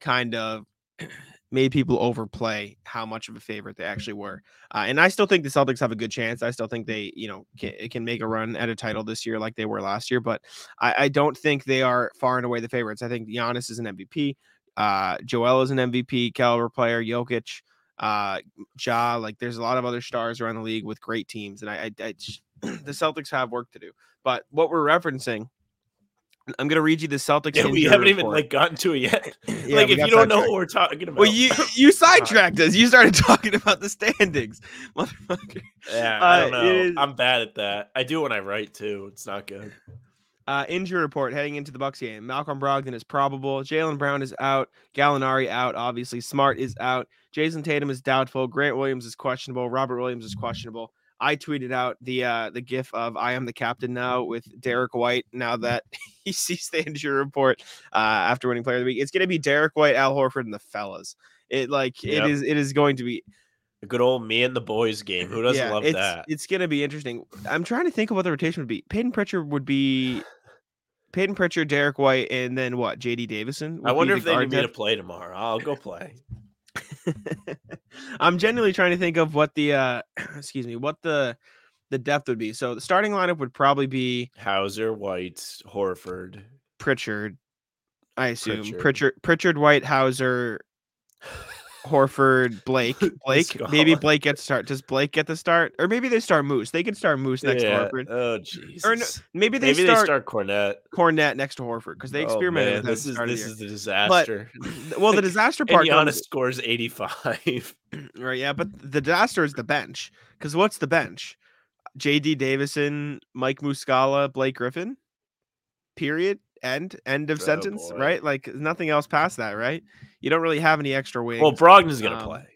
Speaker 3: kind of made people overplay how much of a favorite they actually were. Uh, and I still think the Celtics have a good chance. I still think they, you know, can, can make a run at a title this year like they were last year. But I, I don't think they are far and away the favorites. I think Giannis is an MVP. Uh, Joel is an MVP caliber player. Jokic, uh, Ja. Like there's a lot of other stars around the league with great teams, and I, I, I the Celtics have work to do. But what we're referencing. I'm gonna read you the Celtics.
Speaker 4: Yeah, we haven't even like gotten to it yet.
Speaker 3: Yeah,
Speaker 4: like if you don't know what we're talking about.
Speaker 3: Well, you you sidetracked us. You started talking about the standings, motherfucker.
Speaker 4: yeah, I don't
Speaker 3: uh,
Speaker 4: know.
Speaker 3: is-
Speaker 4: I'm bad at that. I do when I write too. It's not good.
Speaker 3: Uh, injury report heading into the Bucks game. Malcolm Brogdon is probable. Jaylen Brown is out. Gallinari out. Obviously, Smart is out. Jayson Tatum is doubtful. Grant Williams is questionable. Robert Williams is questionable. I tweeted out the uh, the gif of "I am the captain now" with Derrick White. Now that he sees the injury report uh, after winning Player of the Week, it's going to be Derrick White, Al Horford, and the fellas. It like
Speaker 4: Yep.
Speaker 3: it is. It is going to be
Speaker 4: A good old me and the boys game. Who doesn't love
Speaker 3: it's,
Speaker 4: that?
Speaker 3: It's gonna be interesting. I'm trying to think of what the rotation would be. Payton Pritchard would be Payton Pritchard, Derrick White, and then what? JD Davison.
Speaker 4: I wonder
Speaker 3: the
Speaker 4: if they need me to play tomorrow. I'll go play.
Speaker 3: I'm genuinely trying to think of what the uh excuse me, what the the depth would be. So the starting lineup would probably be
Speaker 4: Hauser, White, Horford.
Speaker 3: Pritchard. I assume
Speaker 4: Pritchard.
Speaker 3: Pritchard, Pritchard, White, Hauser, Horford, Blake, Blake. Maybe Blake gets start. Does Blake get the start? Or maybe they start Moose. They could start Moose next
Speaker 4: Yeah.
Speaker 3: to Horford.
Speaker 4: Oh jeez.
Speaker 3: Or no, maybe they
Speaker 4: Maybe
Speaker 3: start,
Speaker 4: they start Kornet.
Speaker 3: Kornet next to Horford because they
Speaker 4: Oh,
Speaker 3: experimented
Speaker 4: man,
Speaker 3: with that at
Speaker 4: This is this
Speaker 3: the
Speaker 4: is the disaster.
Speaker 3: year. Well, the disaster
Speaker 4: and
Speaker 3: part,
Speaker 4: Giannis
Speaker 3: comes,
Speaker 4: scores 85.
Speaker 3: right? Yeah, but the disaster is the bench. Because what's the bench? J.D. Davison, Mike Muscala, Blake Griffin. Period. End. End of
Speaker 4: Oh,
Speaker 3: sentence.
Speaker 4: boy.
Speaker 3: Right? Like nothing else past that. Right? You don't really have any extra wings.
Speaker 4: well, Brogdon's gonna
Speaker 3: Um,
Speaker 4: play.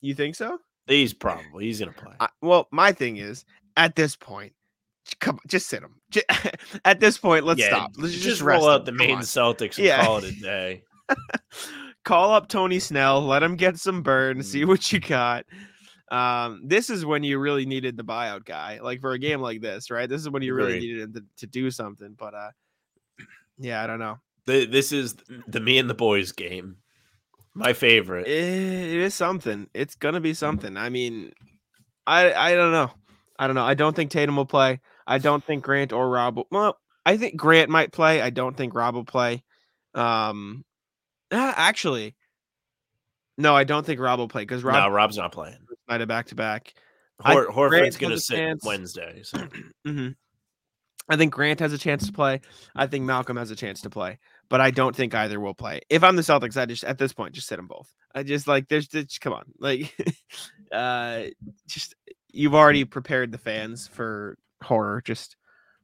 Speaker 3: you think so?
Speaker 4: He's probably he's gonna play.
Speaker 3: I, well, my thing is at this point, come on, just sit him. At this point, let's
Speaker 4: Yeah,
Speaker 3: stop. Let's
Speaker 4: just,
Speaker 3: just,
Speaker 4: roll out
Speaker 3: him.
Speaker 4: the main. Celtics and
Speaker 3: Yeah.
Speaker 4: call it a day.
Speaker 3: Call up Tony Snell, let him get some burn, see
Speaker 4: Mm.
Speaker 3: what you got. Um, this is when you really needed the buyout guy, like for a game like this, right? This is when you really
Speaker 4: Agreed.
Speaker 3: needed him to, to do something. But uh, yeah, I don't know.
Speaker 4: The, this is the me and the boys game. My favorite.
Speaker 3: It is something. It's gonna be something. I mean, I I don't know. I don't know. I don't think Tatum will play. I don't think Grant or Rob. Will, well, I think Grant might play. I don't think Rob will play. Um, ah, actually, no, I don't think Rob will play because Rob.
Speaker 4: no, Rob's not playing.
Speaker 3: might have back to back. I
Speaker 4: Hor-
Speaker 3: think
Speaker 4: Horford's gonna
Speaker 3: has
Speaker 4: sit. Wednesday. So.
Speaker 3: hmm I think Grant has a chance to play. I think Malcolm has a chance to play, but I don't think either will play. If I'm the Celtics, I just at this point just sit them both. I just like there's just come on, like, uh, just you've already prepared the fans for horror. Just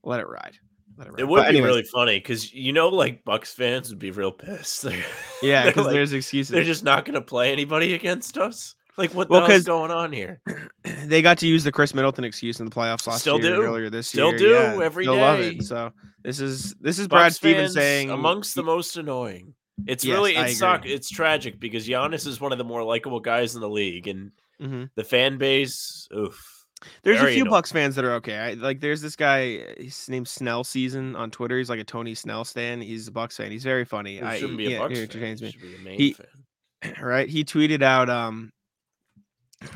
Speaker 3: let it ride. Let it ride.
Speaker 4: It would
Speaker 3: But
Speaker 4: be
Speaker 3: anyways,
Speaker 4: really funny because you know, like Bucks fans would be real pissed. They're,
Speaker 3: yeah, because
Speaker 4: like-
Speaker 3: there's excuses.
Speaker 4: they're just not going to play anybody against us. Like, what the
Speaker 3: Well,
Speaker 4: hell's
Speaker 3: 'cause-
Speaker 4: going on here?
Speaker 3: they got to use the Khris Middleton excuse in the playoffs last
Speaker 4: Still
Speaker 3: year,
Speaker 4: do.
Speaker 3: earlier this
Speaker 4: Still
Speaker 3: year.
Speaker 4: do,
Speaker 3: yeah,
Speaker 4: every
Speaker 3: still love
Speaker 4: day.
Speaker 3: it. So this is this is Brad
Speaker 4: Bucks
Speaker 3: Stevens saying
Speaker 4: amongst the most annoying. It's
Speaker 3: Yes,
Speaker 4: really it's it's tragic because Giannis is one of the more likable guys in the league, and
Speaker 3: Mhm.
Speaker 4: the fan base, oof.
Speaker 3: There's a few
Speaker 4: annoying.
Speaker 3: Bucks fans that are okay. I, like, there's this guy. His name's Snell Season on Twitter. He's like a Tony Snell stan. He's a Bucks fan. He's very funny. I,
Speaker 4: shouldn't be a
Speaker 3: yeah,
Speaker 4: Bucks
Speaker 3: he
Speaker 4: fan.
Speaker 3: entertains me.
Speaker 4: should be a main
Speaker 3: He-
Speaker 4: fan.
Speaker 3: Right? He tweeted out. Um,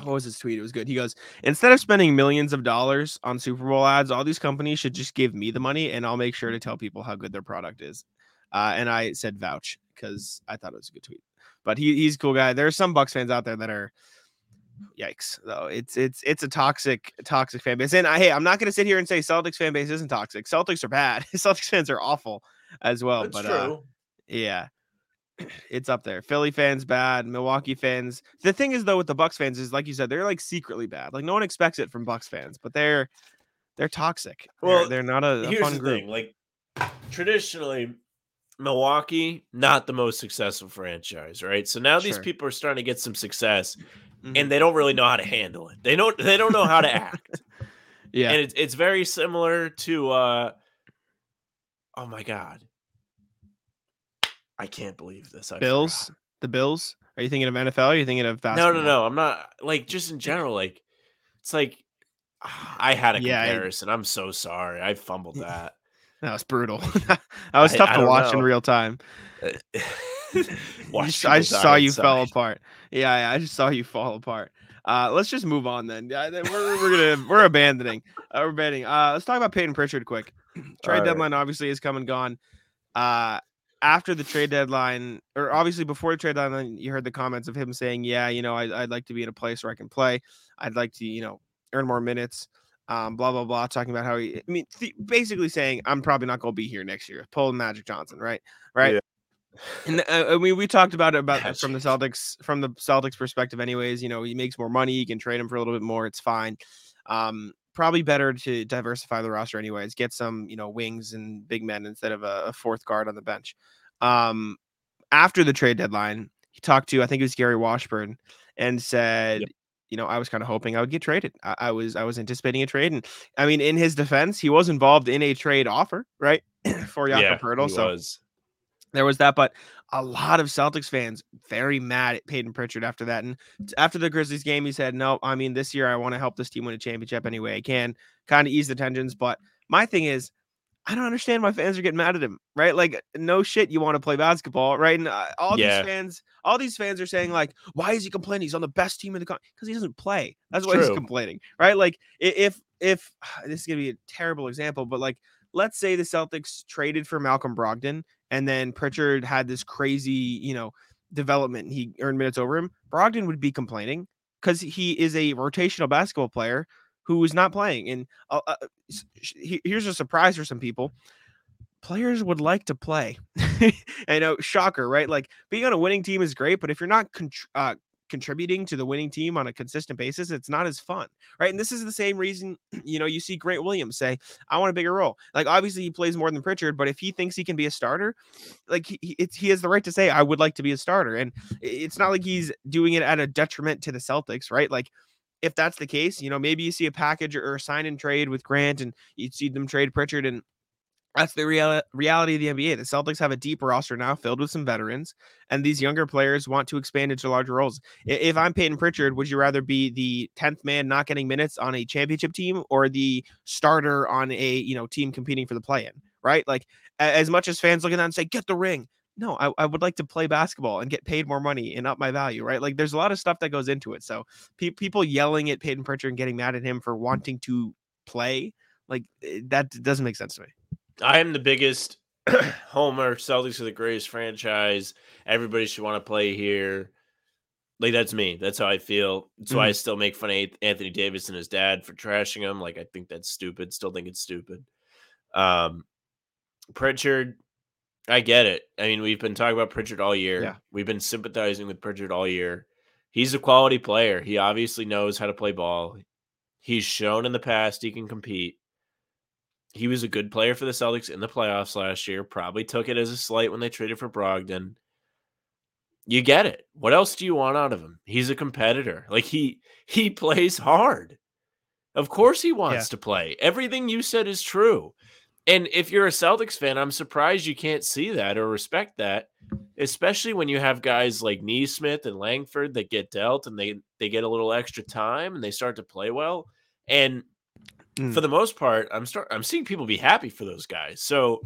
Speaker 3: what was his tweet? It was good. He goes, instead of spending millions of dollars on Super Bowl ads, all these companies should just give me the money, and I'll make sure to tell people how good their product is. Uh, and I said vouch because I thought it was a good tweet. But he, he's a cool guy. There are some Bucks fans out there that are yikes though it's it's it's a toxic toxic fan base and I, hey i'm not going to sit here and say celtics fan base isn't toxic celtics are bad celtics fans are awful as well
Speaker 4: That's
Speaker 3: but
Speaker 4: true.
Speaker 3: uh yeah it's up there philly fans bad milwaukee fans the thing is though with the bucks fans is like you said they're like secretly bad like no one expects it from bucks fans but they're they're toxic They're-
Speaker 4: Well,
Speaker 3: they're, not a, a fun group
Speaker 4: thing: like traditionally, Milwaukee not the most successful franchise, right? So now these people are starting to get some success,
Speaker 3: Mhm.
Speaker 4: and they don't really know how to handle it. They don't. They don't know how to act.
Speaker 3: yeah
Speaker 4: and it's it's very similar to uh oh my god i can't believe this I
Speaker 3: bills
Speaker 4: forgot.
Speaker 3: the bills are you thinking of nfl are you thinking of
Speaker 4: no
Speaker 3: basketball
Speaker 4: no no i'm not like just in general like it's like ah, i had a
Speaker 3: Yeah,
Speaker 4: comparison i'm so sorry i fumbled that
Speaker 3: that was brutal that was
Speaker 4: I-
Speaker 3: tough
Speaker 4: I
Speaker 3: to watch in real time s- I just saw you fell apart. Yeah, yeah, I just saw you fall apart. Uh, let's just move on then. Yeah, we're, we're gonna we're abandoning. Uh, we're abandoning. Uh, let's talk about Payton Pritchard quick. Trade
Speaker 4: Alright.
Speaker 3: deadline obviously is come and gone. Uh, after the trade deadline, or obviously before the trade deadline, you heard the comments of him saying, "Yeah, you know, I, I'd like to be in a place where I can play. I'd like to, you know, earn more minutes." Um, blah blah blah. Talking about how he, I mean, th- basically saying, "I'm probably not going to be here next year." Pulling Magic Johnson, right? Right.
Speaker 4: Yeah.
Speaker 3: And uh, I mean, we talked about it about from the. Celtics from the Celtics perspective, anyways. You know, he makes more money. You can trade him for a little bit more. It's fine. Um, probably better to diversify the roster, anyways. Get some, you know, wings and big men instead of a, a fourth guard on the bench. Um, after the trade deadline, he talked to I think it was Gary Washburn and said, you know, I was kind of hoping I would get traded. I, I was I was anticipating a trade, and I mean, in his defense, he was involved in a trade offer, right, for Jakob
Speaker 4: yeah
Speaker 3: Poeltl.
Speaker 4: he
Speaker 3: So
Speaker 4: was.
Speaker 3: There was that, but a lot of Celtics fans very mad at Payton Pritchard after that. And after the Grizzlies game, he said, "No, I mean this year I want to help this team win a championship any way I can." Kind of ease the tensions, but my thing is, I don't understand why fans are getting mad at him, right? Like, no shit, you want to play basketball, right? And uh, all
Speaker 4: Yeah.
Speaker 3: these fans, all these fans are saying like, "Why is he complaining? He's on the best team in the country because he doesn't play." That's why he's complaining, right? Like, if if this is gonna be a terrible example, but like, let's say the Celtics traded for Malcolm Brogdon and then Pritchard had this crazy, you know, development. and He earned minutes over him. Brogdon would be complaining because he is a rotational basketball player who is not playing. And uh, uh, here's a surprise for some people: players would like to play. I know, shocker, right? Like being on a winning team is great, but if you're not contr- uh, contributing to the winning team on a consistent basis, it's not as fun, right? And this is the same reason, you know, you see Grant Williams say, I want a bigger role. Like, obviously, he plays more than Pritchard, but if he thinks he can be a starter, like, he, he- has the right to say, I would like to be a starter. And it's not like he's doing it at a detriment to the Celtics, right? Like, if that's the case, you know, maybe you see a package or a sign and trade with Grant and you see them trade Pritchard and that's the real reality of the NBA. The Celtics have a deep roster now filled with some veterans, and these younger players want to expand into larger roles. If I'm Payton Pritchard, would you rather be the 10th man not getting minutes on a championship team or the starter on a, you know, team competing for the play-in, right? Like as much as fans look at that and say, get the ring. No, I, I would like to play basketball and get paid more money and up my value, right? Like there's a lot of stuff that goes into it. So pe- people yelling at Payton Pritchard and getting mad at him for wanting to play, like eh, that doesn't make sense to me.
Speaker 4: I am the biggest homer. Celtics are the greatest franchise. Everybody should want to play here. Like that's me. That's how I feel. That's why I still make fun of Anthony Davis and his dad for trashing him. Like I think that's stupid. Still think it's stupid. Um, Pritchard, I get it. I mean, we've been talking about Pritchard all year.
Speaker 3: Yeah.
Speaker 4: We've been sympathizing with Pritchard all year. He's a quality player. He obviously knows how to play ball. He's shown in the past he can compete. He was a good player for the Celtics in the playoffs last year. Probably took it as a slight when they traded for Brogdon. You get it. What else do you want out of him? He's a competitor. Like he he plays hard. Of course he wants to play. Everything you said is true. And if you're a Celtics fan, I'm surprised you can't see that or respect that, especially when you have guys like Nesmith and Langford that get dealt and they they get a little extra time and they start to play well. And
Speaker 3: Mm.
Speaker 4: for the most part, I'm start I'm seeing people be happy for those guys. So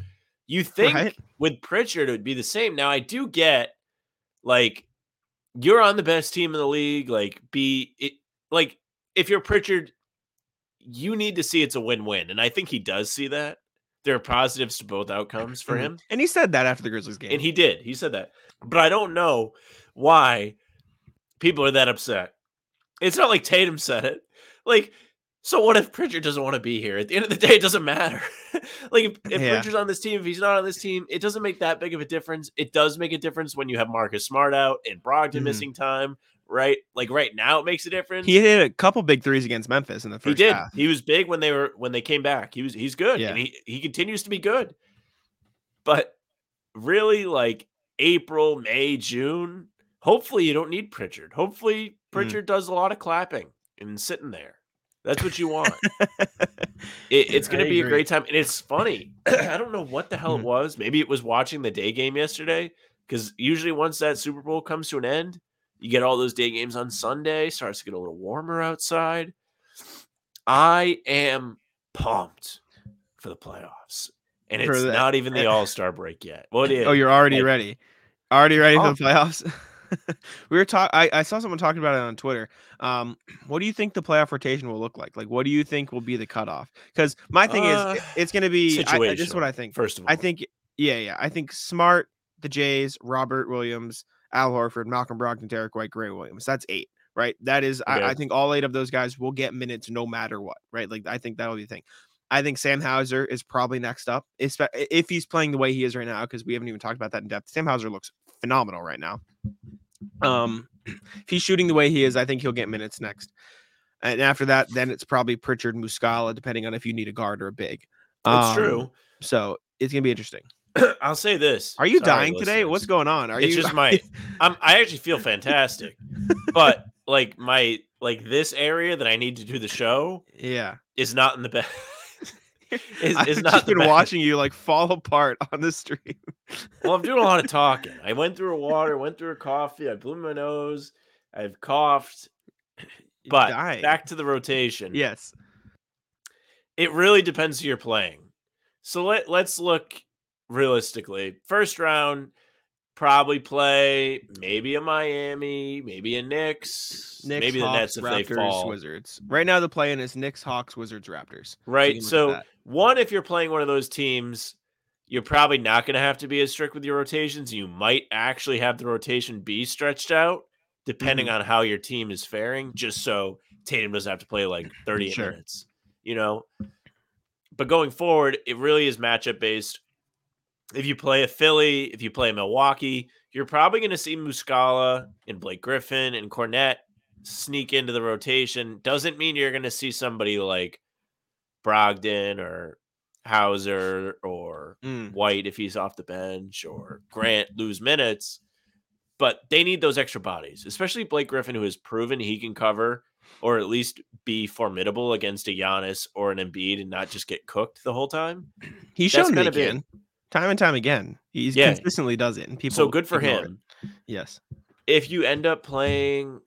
Speaker 4: you think
Speaker 3: Right.
Speaker 4: with Pritchard it would be the same. Now I do get like you're on the best team in the league. Like be it like if you're Pritchard, you need to see it's a win-win, and I think he does see that. There are positives to both outcomes for
Speaker 3: Mhm.
Speaker 4: him,
Speaker 3: And he said that after the Grizzlies game.
Speaker 4: and he did. He said that, but I don't know why people are that upset. It's not like Tatum said it. Like, so what if Pritchard doesn't want to be here? At the end of the day, it doesn't matter. like, if, if
Speaker 3: Yeah.
Speaker 4: Pritchard's on this team, if he's not on this team, it doesn't make that big of a difference. It does make a difference when you have Marcus Smart out and Brogdon
Speaker 3: Mhm.
Speaker 4: missing time, right? Like right now, it makes a difference.
Speaker 3: he hit a couple big threes against Memphis in the first
Speaker 4: He did.
Speaker 3: half.
Speaker 4: He was big when they were when they came back. He was he's good.
Speaker 3: Yeah.
Speaker 4: And he, he continues to be good. But really, like April, May, June, hopefully you don't need Pritchard. Hopefully
Speaker 3: Mm.
Speaker 4: Pritchard does a lot of clapping and sitting there. That's what you want. It, it's going to be a great time. And it's funny. I don't know what the hell it mm-hmm. was. Maybe it was watching the day game yesterday. Because usually once that Super Bowl comes to an end, you get all those day games on Sunday, starts to get a little warmer outside. I am pumped for the playoffs. And it's not even the All Star break yet. Well, it is.
Speaker 3: Oh, you're already
Speaker 4: Like-
Speaker 3: ready. Already ready
Speaker 4: Oh.
Speaker 3: for the playoffs. we were talking. I saw someone talking about it on Twitter. Um, what do you think the playoff rotation will look like? Like, what do you think will be the cutoff? Because my thing
Speaker 4: Uh,
Speaker 3: is, it's going to be. I, I- this is what I think.
Speaker 4: First of all,
Speaker 3: I think, yeah, yeah. I think Smart, the Jays, Robert Williams, Al Horford, Malcolm Brogdon, Derrick White, Grant Williams. That's eight, right? That is, I,
Speaker 4: Okay.
Speaker 3: I think all eight of those guys will get minutes no matter what, right? Like, I think that'll be the thing. I think Sam Hauser is probably next up, if he's playing the way he is right now, because we haven't even talked about that in depth. Sam Hauser looks phenomenal right now. Um, if he's shooting the way he is, I think he'll get minutes next. And after that, then it's probably Pritchard Muscala, depending on if you need a guard or a big.
Speaker 4: that's
Speaker 3: Um,
Speaker 4: true.
Speaker 3: So it's gonna be interesting.
Speaker 4: I'll say this.
Speaker 3: Are you
Speaker 4: Sorry,
Speaker 3: dying today? What's going on? Are
Speaker 4: it's
Speaker 3: you
Speaker 4: just my I'm I actually feel fantastic. but like my like this area that I need to do the show
Speaker 3: yeah.
Speaker 4: is not in the best. is,
Speaker 3: I've
Speaker 4: is not
Speaker 3: just been
Speaker 4: best.
Speaker 3: watching you like fall apart on the stream.
Speaker 4: Well, I'm doing a lot of talking. I went through a water, went through a coffee, I blew my nose, I've coughed. But back to the rotation.
Speaker 3: Yes.
Speaker 4: It really depends who you're playing. So let let's look realistically. First round, probably play maybe a Miami, maybe a Knicks,
Speaker 3: Knicks,
Speaker 4: maybe the
Speaker 3: Hawks,
Speaker 4: Nets if
Speaker 3: Raptors,
Speaker 4: they fall.
Speaker 3: Wizards. Right now, the play-in is Knicks, Hawks, Wizards, Raptors.
Speaker 4: Right.
Speaker 3: you can look
Speaker 4: So
Speaker 3: at that.
Speaker 4: One, if you're playing one of those teams, you're probably not going to have to be as strict with your rotations. You might actually have the rotation be stretched out depending
Speaker 3: Mm-hmm.
Speaker 4: on how your team is faring, just so Tatum doesn't have to play like 38
Speaker 3: Sure.
Speaker 4: minutes. You know. But going forward, it really is matchup based. If you play a Philly, if you play a Milwaukee, you're probably going to see Muscala and Blake Griffin and Kornet sneak into the rotation. Doesn't mean you're going to see somebody like Brogdon or Hauser or
Speaker 3: Mm.
Speaker 4: White if he's off the bench or Grant lose minutes. But they need those extra bodies, especially Blake Griffin, who has proven he can cover or at least be formidable against a Giannis or an Embiid and not just get cooked the whole time.
Speaker 3: He's
Speaker 4: That's
Speaker 3: shown that
Speaker 4: be-
Speaker 3: Time and time again. He
Speaker 4: Yeah.
Speaker 3: consistently does it. And people
Speaker 4: so good for
Speaker 3: ignore it.
Speaker 4: him.
Speaker 3: Yes.
Speaker 4: If you end up playing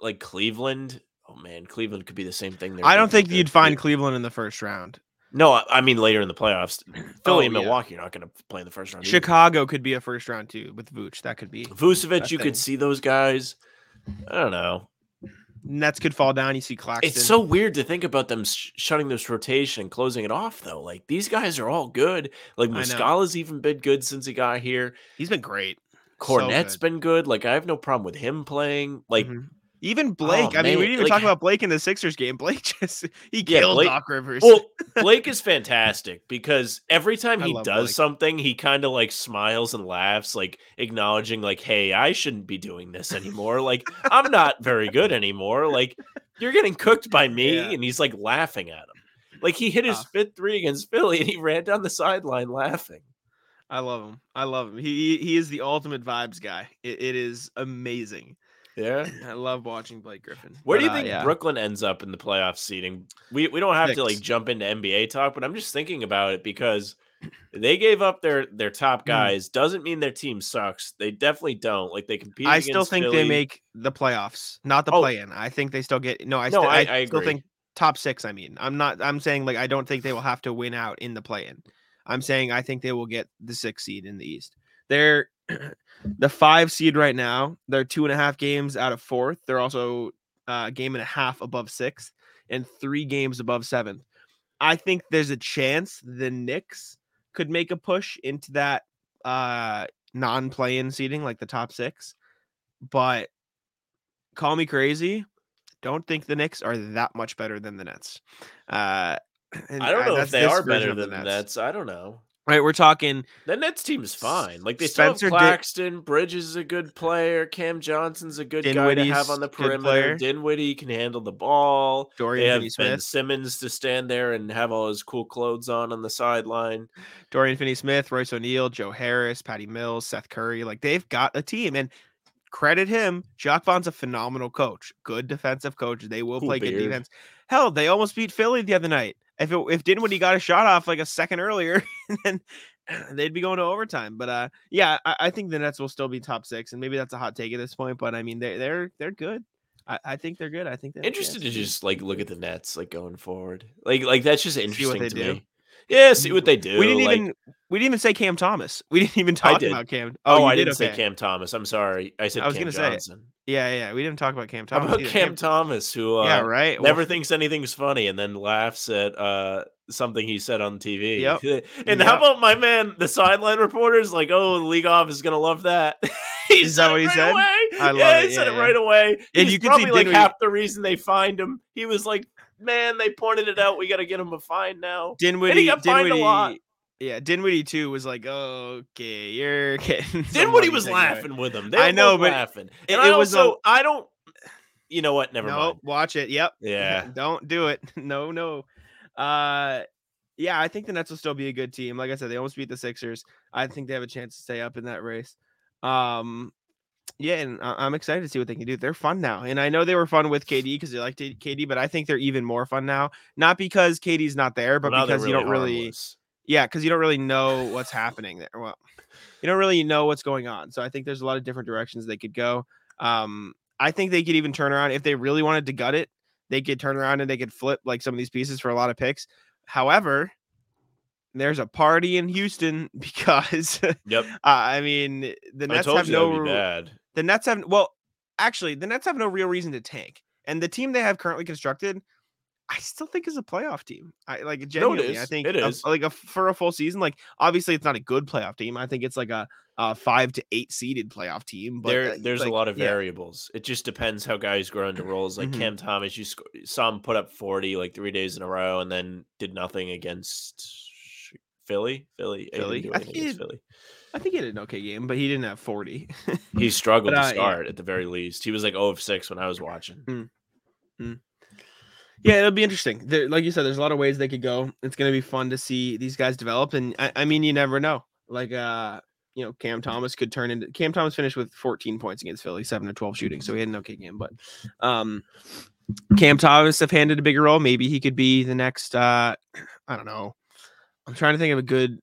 Speaker 4: like Cleveland, oh man, Cleveland could be the same thing.
Speaker 3: I don't think you'd find Cleveland in the first round.
Speaker 4: No, I I mean later in the playoffs. Philly
Speaker 3: Oh,
Speaker 4: and
Speaker 3: yeah.
Speaker 4: Milwaukee are not going to play in the first round. either.
Speaker 3: Chicago could be a first round too with Vooch. That could be.
Speaker 4: Vucevic, you could see those guys. I don't know.
Speaker 3: Nets could fall down. You see Claxton.
Speaker 4: It's so weird to think about them sh- shutting this rotation and closing it off, though. Like these guys are all good. Like
Speaker 3: know.
Speaker 4: Muscala's even been good since he got here.
Speaker 3: he's been great. So
Speaker 4: Kornet's
Speaker 3: good.
Speaker 4: been good. Like I have no problem with him playing. Like
Speaker 3: Mhm. Even Blake.
Speaker 4: Oh,
Speaker 3: I mean, we didn't even
Speaker 4: like-
Speaker 3: talk about Blake in the Sixers game. Blake just he
Speaker 4: Yeah,
Speaker 3: killed
Speaker 4: Blake-
Speaker 3: Doc Rivers.
Speaker 4: well, Blake is fantastic because every time he does
Speaker 3: Blake.
Speaker 4: something, he kind of like smiles and laughs, like acknowledging, like, "Hey, I shouldn't be doing this anymore. Like, I'm not very good anymore. Like, you're getting cooked by me,"
Speaker 3: Yeah.
Speaker 4: and he's like laughing at him. Like he hit his
Speaker 3: Ah.
Speaker 4: fifth three against Philly, and he ran down the sideline laughing.
Speaker 3: I love him. I love him. He he- he is the ultimate vibes guy. It, it is amazing.
Speaker 4: Yeah.
Speaker 3: I love watching Blake Griffin.
Speaker 4: Where
Speaker 3: But,
Speaker 4: do you
Speaker 3: uh,
Speaker 4: think
Speaker 3: yeah.
Speaker 4: Brooklyn ends up in the playoff seating? We we don't have to like jump into NBA talk, but I'm just thinking about it because they gave up their their top
Speaker 3: Mm.
Speaker 4: guys. Doesn't mean their team sucks. They definitely don't. Like they compete.
Speaker 3: I still think they make the playoffs, not the
Speaker 4: Oh.
Speaker 3: play-in. I think they still get no. I
Speaker 4: No,
Speaker 3: still,
Speaker 4: I-
Speaker 3: I,
Speaker 4: I
Speaker 3: still think top six. I mean, I'm not. I'm saying like I don't think they will have to win out in the play-in. I'm saying I think they will get the six seed in the East. They're the five seed right now. They're two and a half games out of fourth. They're also uh, a game and a half above sixth and three games above seventh. I think there's a chance the Knicks could make a push into that uh, non-play-in seating, like the top six. But call me crazy. Don't think the Knicks are that much better than the Nets. Uh, and
Speaker 4: I don't know
Speaker 3: that's
Speaker 4: if they are better than the Nets. I don't know.
Speaker 3: Right, we're talking
Speaker 4: The Nets team is fine. Like they
Speaker 3: Spencer
Speaker 4: still have Claxton. Bridges is a good player. Cam Johnson's a good guy to have on the perimeter. Dinwiddie can handle the ball. They
Speaker 3: Dorian
Speaker 4: have
Speaker 3: Finney-Smith.
Speaker 4: Simmons to stand there and have all his cool clothes on on the sideline.
Speaker 3: Dorian Finney-Smith, Royce O'Neale, Joe Harris, Patty Mills, Seth Curry. Like they've got a team, and credit him. Jacque Vaughn's a phenomenal coach, good defensive coach. They will
Speaker 4: Cool
Speaker 3: play good defense. Hell, they almost beat Philly the other night. If it, if Dinwiddie got a shot off like a second earlier, then they'd be going to overtime. But uh, yeah, I, I think the Nets will still be top six, and maybe that's a hot take at this point. But I mean, they they're they're good. I, I think they're good. I think they're
Speaker 4: Interested to just like look at the Nets like going forward. Like like that's just interesting to
Speaker 3: do.
Speaker 4: me. Yeah, see what they do.
Speaker 3: We didn't
Speaker 4: like-
Speaker 3: even we didn't even say Cam Thomas. We didn't even talk about Cam.
Speaker 4: Oh,
Speaker 3: you
Speaker 4: I
Speaker 3: did?
Speaker 4: didn't say Cam Thomas. I'm sorry. I said
Speaker 3: I was
Speaker 4: Cam
Speaker 3: gonna say.
Speaker 4: Johnson.
Speaker 3: Yeah, yeah, we didn't talk about Cam Thomas.
Speaker 4: How about
Speaker 3: either.
Speaker 4: Cam, Thomas, who uh,
Speaker 3: yeah, right.
Speaker 4: never
Speaker 3: Well,
Speaker 4: thinks anything's funny and then laughs at uh, something he said on TV.
Speaker 3: Yep.
Speaker 4: and how about my man, the sideline reporters? Like, oh, the league office is gonna love that.
Speaker 3: Is that what he
Speaker 4: right
Speaker 3: said?
Speaker 4: Away.
Speaker 3: I love
Speaker 4: yeah,
Speaker 3: it,
Speaker 4: he said
Speaker 3: yeah,
Speaker 4: it right away.
Speaker 3: And
Speaker 4: He's
Speaker 3: you can see
Speaker 4: like
Speaker 3: Dinwiddie-
Speaker 4: half the reason they find him. He was like, man, they pointed it out. We got to get him a fine now.
Speaker 3: Dinwiddie,
Speaker 4: got fined a lot.
Speaker 3: yeah, Dinwiddie too was like, oh, okay, you're getting.
Speaker 4: Dinwiddie was
Speaker 3: taken away."
Speaker 4: laughing with him. They
Speaker 3: I know, but
Speaker 4: laughing.
Speaker 3: it-
Speaker 4: And I
Speaker 3: it was a-
Speaker 4: I don't. You know what? Never
Speaker 3: no,
Speaker 4: mind.
Speaker 3: watch it. Yep.
Speaker 4: Yeah.
Speaker 3: Don't do it. No, no. Uh yeah, I think the Nets will still be a good team. Like I said, they almost beat the Sixers. I think they have a chance to stay up in that race. Um yeah, and I'm excited to see what they can do. They're fun now. And I know they were fun with KD because they liked KD, but I think they're even more fun now. Not because KD's not there, but
Speaker 4: Well,
Speaker 3: because you don't really
Speaker 4: harmless.
Speaker 3: yeah, because you don't really know what's happening there. Well, you don't really know what's going on. So I think there's a lot of different directions they could go. Um, I think they could even turn around if they really wanted to gut it. They could turn around and they could flip like some of these pieces for a lot of picks. However, there's a party in Houston because uh,
Speaker 4: Yep.
Speaker 3: I mean the Nets have no
Speaker 4: bad.
Speaker 3: The Nets have well, actually, the Nets have no real reason to tank, and the team they have currently constructed, I still think is a playoff team. I like genuinely. I think
Speaker 4: It
Speaker 3: a- like a for a full season. Like obviously, it's not a good playoff team. I think it's like a, a five to eight seeded playoff team. But
Speaker 4: there,
Speaker 3: uh,
Speaker 4: there's
Speaker 3: like,
Speaker 4: a lot of
Speaker 3: yeah.
Speaker 4: variables. It just depends how guys grow into roles. Like
Speaker 3: Mhm.
Speaker 4: Cam Thomas, you sc- saw him put up 40 like three days in a row, and then did nothing against Philly. Philly,
Speaker 3: Philly? I think he
Speaker 4: against
Speaker 3: did-
Speaker 4: Philly.
Speaker 3: I think he had an okay game, but he didn't have forty.
Speaker 4: He struggled
Speaker 3: But,
Speaker 4: to
Speaker 3: uh, yeah.
Speaker 4: start at the very least. He was like 0 of 6 when I was watching.
Speaker 3: Yeah, it'll be interesting. There, like you said, there's a lot of ways they could go. It's gonna be fun to see these guys develop, and I, I mean, you never know. Like, uh, you know, Cam Thomas could turn into Cam Thomas finished with 14 points against Philly, seven to 12 shooting, so he had an okay game. But, um, Cam Thomas have handed a bigger role. Maybe he could be the next. uh I don't know. I'm trying to think of a good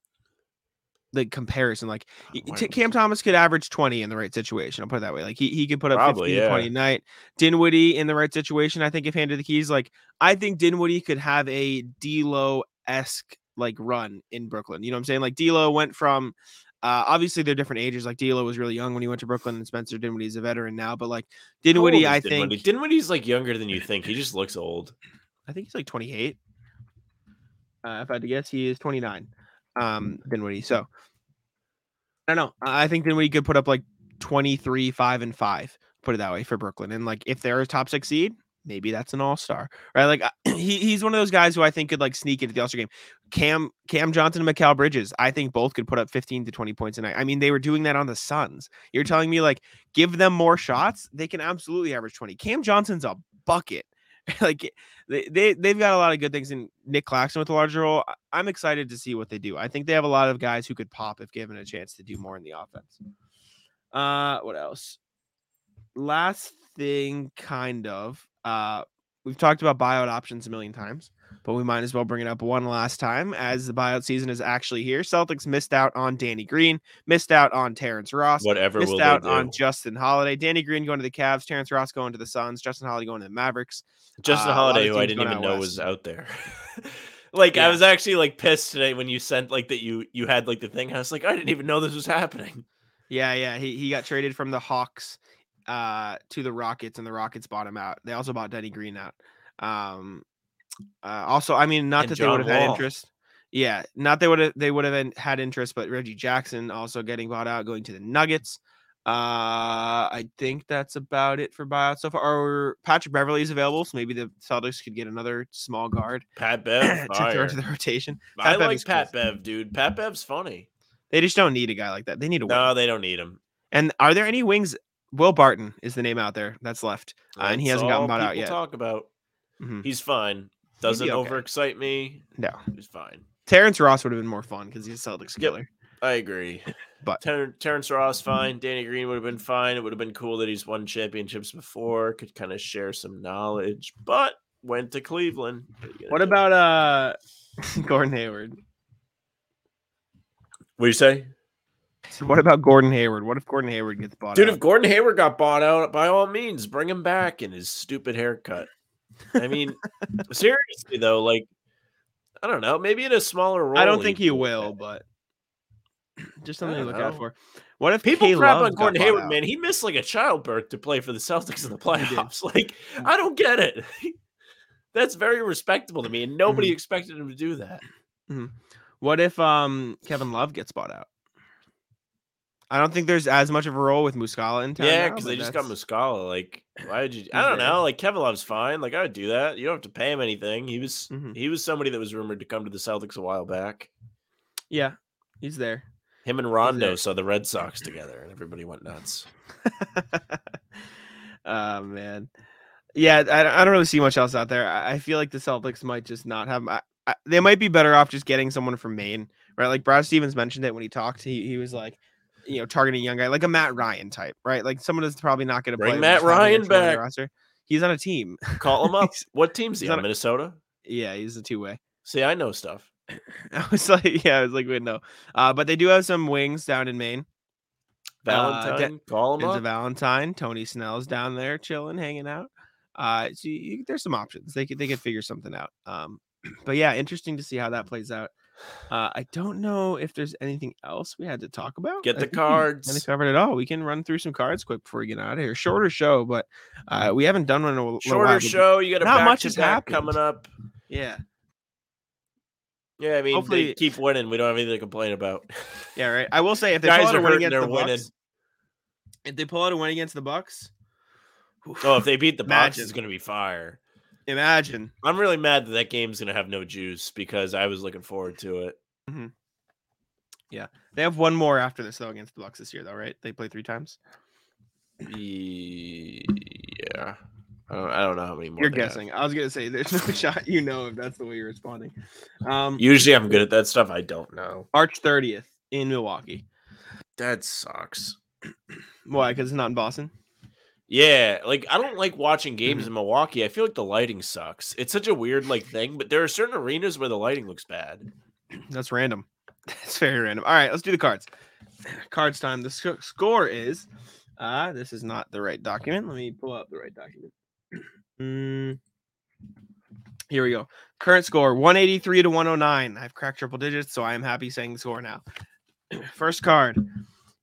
Speaker 3: like comparison. Like T- Cam Thomas could average 20 in the right situation. I'll put it that way. Like he, he could put up
Speaker 4: Probably,
Speaker 3: 15 to 20 a night. Dinwiddie in the right situation, I think if handed the keys, like I think Dinwiddie could have a D'Lo esque like run in Brooklyn. You know what I'm saying? Like D'Lo went from uh, obviously they're different ages. Like D'Lo was really young when he went to Brooklyn, and Spencer Dinwiddie's a veteran now. But like Dinwiddie, I
Speaker 4: Dinwiddie?
Speaker 3: think
Speaker 4: Dinwiddie's like younger than you think. He just looks old.
Speaker 3: I think he's like 28. Uh, if I had to guess, he is 29. Um, Dinwiddie. So I don't know. I I think Dinwiddie could put up like 23, 5, and 5. Put it that way for Brooklyn. And like if they're a top six seed, maybe that's an all-star. Right. Like he, he's one of those guys who I think could like sneak into the all-star game. Cam Cam Johnson and Mikal Bridges, I think both could put up 15 to 20 points a night. I mean, they were doing that on the Suns. You're telling me like give them more shots, they can absolutely average 20. Cam Johnson's a bucket. like they, they they've got a lot of good things in Nick Claxton with a larger role. I'm excited to see what they do. I think they have a lot of guys who could pop if given a chance to do more in the offense. Uh what else? Last thing kind of uh we've talked about buyout options a million times, but we might as well bring it up one last time as the buyout season is actually here. Celtics missed out on Danny Green, missed out on Terrence Ross,
Speaker 4: Whatever will
Speaker 3: missed out on Justin Holiday. Danny Green going to the Cavs, Terrence Ross going to the Suns, Justin Holiday going to the Mavericks.
Speaker 4: Justin
Speaker 3: uh, a lot of
Speaker 4: Holiday, who I didn't even know
Speaker 3: west.
Speaker 4: was out there. like I was actually like pissed today when you sent like that you you had like the thing. I was like, I didn't even know this was happening.
Speaker 3: Yeah, yeah. He he got traded from the Hawks uh to the Rockets and the Rockets bought him out. They also bought Danny Green out. Um uh, also I mean not
Speaker 4: And
Speaker 3: that they would have had interest. Yeah, not they would have they would have had interest, but Reggie Jackson also getting bought out, going to the Nuggets. Uh I think that's about it for buyouts so far. Or Patrick Beverley is available, so maybe the Celtics could get another small guard
Speaker 4: Pat Bev,
Speaker 3: to throw into the rotation.
Speaker 4: I
Speaker 3: Bev
Speaker 4: like
Speaker 3: is cool.
Speaker 4: Pat Bev, dude. Pat Bev's funny.
Speaker 3: They just don't need a guy like that. They need a wing.
Speaker 4: No, they don't need him.
Speaker 3: And are there any wings? Will Barton is the name out there that's left, uh, and he hasn't gotten bought out yet.
Speaker 4: Talk about.
Speaker 3: Mhm.
Speaker 4: He's fine. Doesn't
Speaker 3: okay.
Speaker 4: overexcite me.
Speaker 3: No,
Speaker 4: He's fine.
Speaker 3: Terrence Ross would have been more fun because he's a Celtics
Speaker 4: Yep.
Speaker 3: killer.
Speaker 4: I agree.
Speaker 3: But-
Speaker 4: Ter- Terrence Ross, fine. Danny Green would have been fine. It would have been cool that he's won championships before, could kind of share some knowledge, but went to Cleveland. What, are you gonna
Speaker 3: What
Speaker 4: do?
Speaker 3: about uh Gordon Hayward?
Speaker 4: what do you say?
Speaker 3: What about Gordon Hayward? What if Gordon Hayward gets bought
Speaker 4: Dude,
Speaker 3: out?
Speaker 4: if Gordon Hayward got bought out, by all means, bring him back in his stupid haircut. I mean, seriously though, like I don't know, maybe in a smaller role.
Speaker 3: I don't think he will,
Speaker 4: that.
Speaker 3: but just something to look out for. What if
Speaker 4: People
Speaker 3: K
Speaker 4: crap on Gordon Hayward, man. He missed like a childbirth to play for the Celtics in the playoffs. Like, I don't get it. That's very respectable to me, and nobody
Speaker 3: Mm-hmm.
Speaker 4: expected him to do that.
Speaker 3: What if um Kevin Love gets bought out? I don't think there's as much of a role with Muscala in town.
Speaker 4: yeah, because they just got
Speaker 3: that's-
Speaker 4: Muscala. Like, why did you? I don't know. Like, Kevin Love's fine. Like, I would do that. You don't have to pay him anything. He was
Speaker 3: Mhm.
Speaker 4: he was somebody that was rumored to come to the Celtics a while back.
Speaker 3: Yeah, he's there.
Speaker 4: Him and Rondo saw the Red Sox together, and everybody went nuts.
Speaker 3: oh man, yeah. I, don't- I don't really see much else out there. I, I feel like the Celtics might just not have. I, I, they might be better off just getting someone from Maine, right? Like Brad Stevens mentioned it when he talked. He he was like, you know, targeting a young guy like a Matt Ryan type, right? Like someone that's probably not going to
Speaker 4: Bring
Speaker 3: play.
Speaker 4: Matt Ryan
Speaker 3: a show on their
Speaker 4: back.
Speaker 3: Roster. He's on a team.
Speaker 4: Call him up. What team's he
Speaker 3: he's
Speaker 4: on?
Speaker 3: a-
Speaker 4: Minnesota.
Speaker 3: yeah, he's a two way.
Speaker 4: See, I know stuff.
Speaker 3: I was like, yeah, I was like, wait, no. Uh, but they do have some wings down in Maine. Uh,
Speaker 4: Valentine,
Speaker 3: De-
Speaker 4: call him up.
Speaker 3: Valentine. Tony Snell's down there chilling, hanging out. Uh, so you, there's some options. They could they could figure something out. Um, but yeah, interesting to see how that plays out. Uh, I don't know if there's anything else we had to talk about.
Speaker 4: Get the
Speaker 3: cards.
Speaker 4: cards.
Speaker 3: covered it all. We can run through some cards quick before we get out of here. Shorter show, but uh, we haven't done one in a little
Speaker 4: Shorter
Speaker 3: while,
Speaker 4: show. You got a
Speaker 3: not much
Speaker 4: back
Speaker 3: happened.
Speaker 4: coming up.
Speaker 3: Yeah,
Speaker 4: Yeah, I mean,
Speaker 3: Hopefully-
Speaker 4: they keep winning. We don't have anything to complain about.
Speaker 3: yeah, right. I will say if they pull
Speaker 4: Guys
Speaker 3: out a
Speaker 4: are
Speaker 3: win against
Speaker 4: They're
Speaker 3: the
Speaker 4: winning.
Speaker 3: Bucks, if they pull out a win against the Bucks,
Speaker 4: Oh, if they beat the Bucks, it's going to be fire.
Speaker 3: Imagine.
Speaker 4: I'm really mad that that game's to have no juice because I was looking forward to it.
Speaker 3: Yeah, they have one more after this though against the Bucks this year, though, right? They play three times.
Speaker 4: Yeah. I don't, I don't know how many more.
Speaker 3: You're
Speaker 4: they have.
Speaker 3: guessing. I was gonna say there's no shot you know if that's the way you're responding. Um,
Speaker 4: Usually I'm good at that stuff. I don't know.
Speaker 3: March 30th in Milwaukee.
Speaker 4: That sucks.
Speaker 3: Why? Because it's not in Boston.
Speaker 4: Yeah, like I don't like watching games
Speaker 3: Mm-hmm.
Speaker 4: in Milwaukee. I feel like the lighting sucks. It's such a weird like thing, but there are certain arenas where the lighting looks bad.
Speaker 3: That's random. That's very random. All right, let's do the cards. Cards time. The sc- score is. Uh, this is not the right document. Let me pull up the right document. Mm, here we go. Current score 183 to 109. I've cracked triple digits, so I am happy saying the score now. First card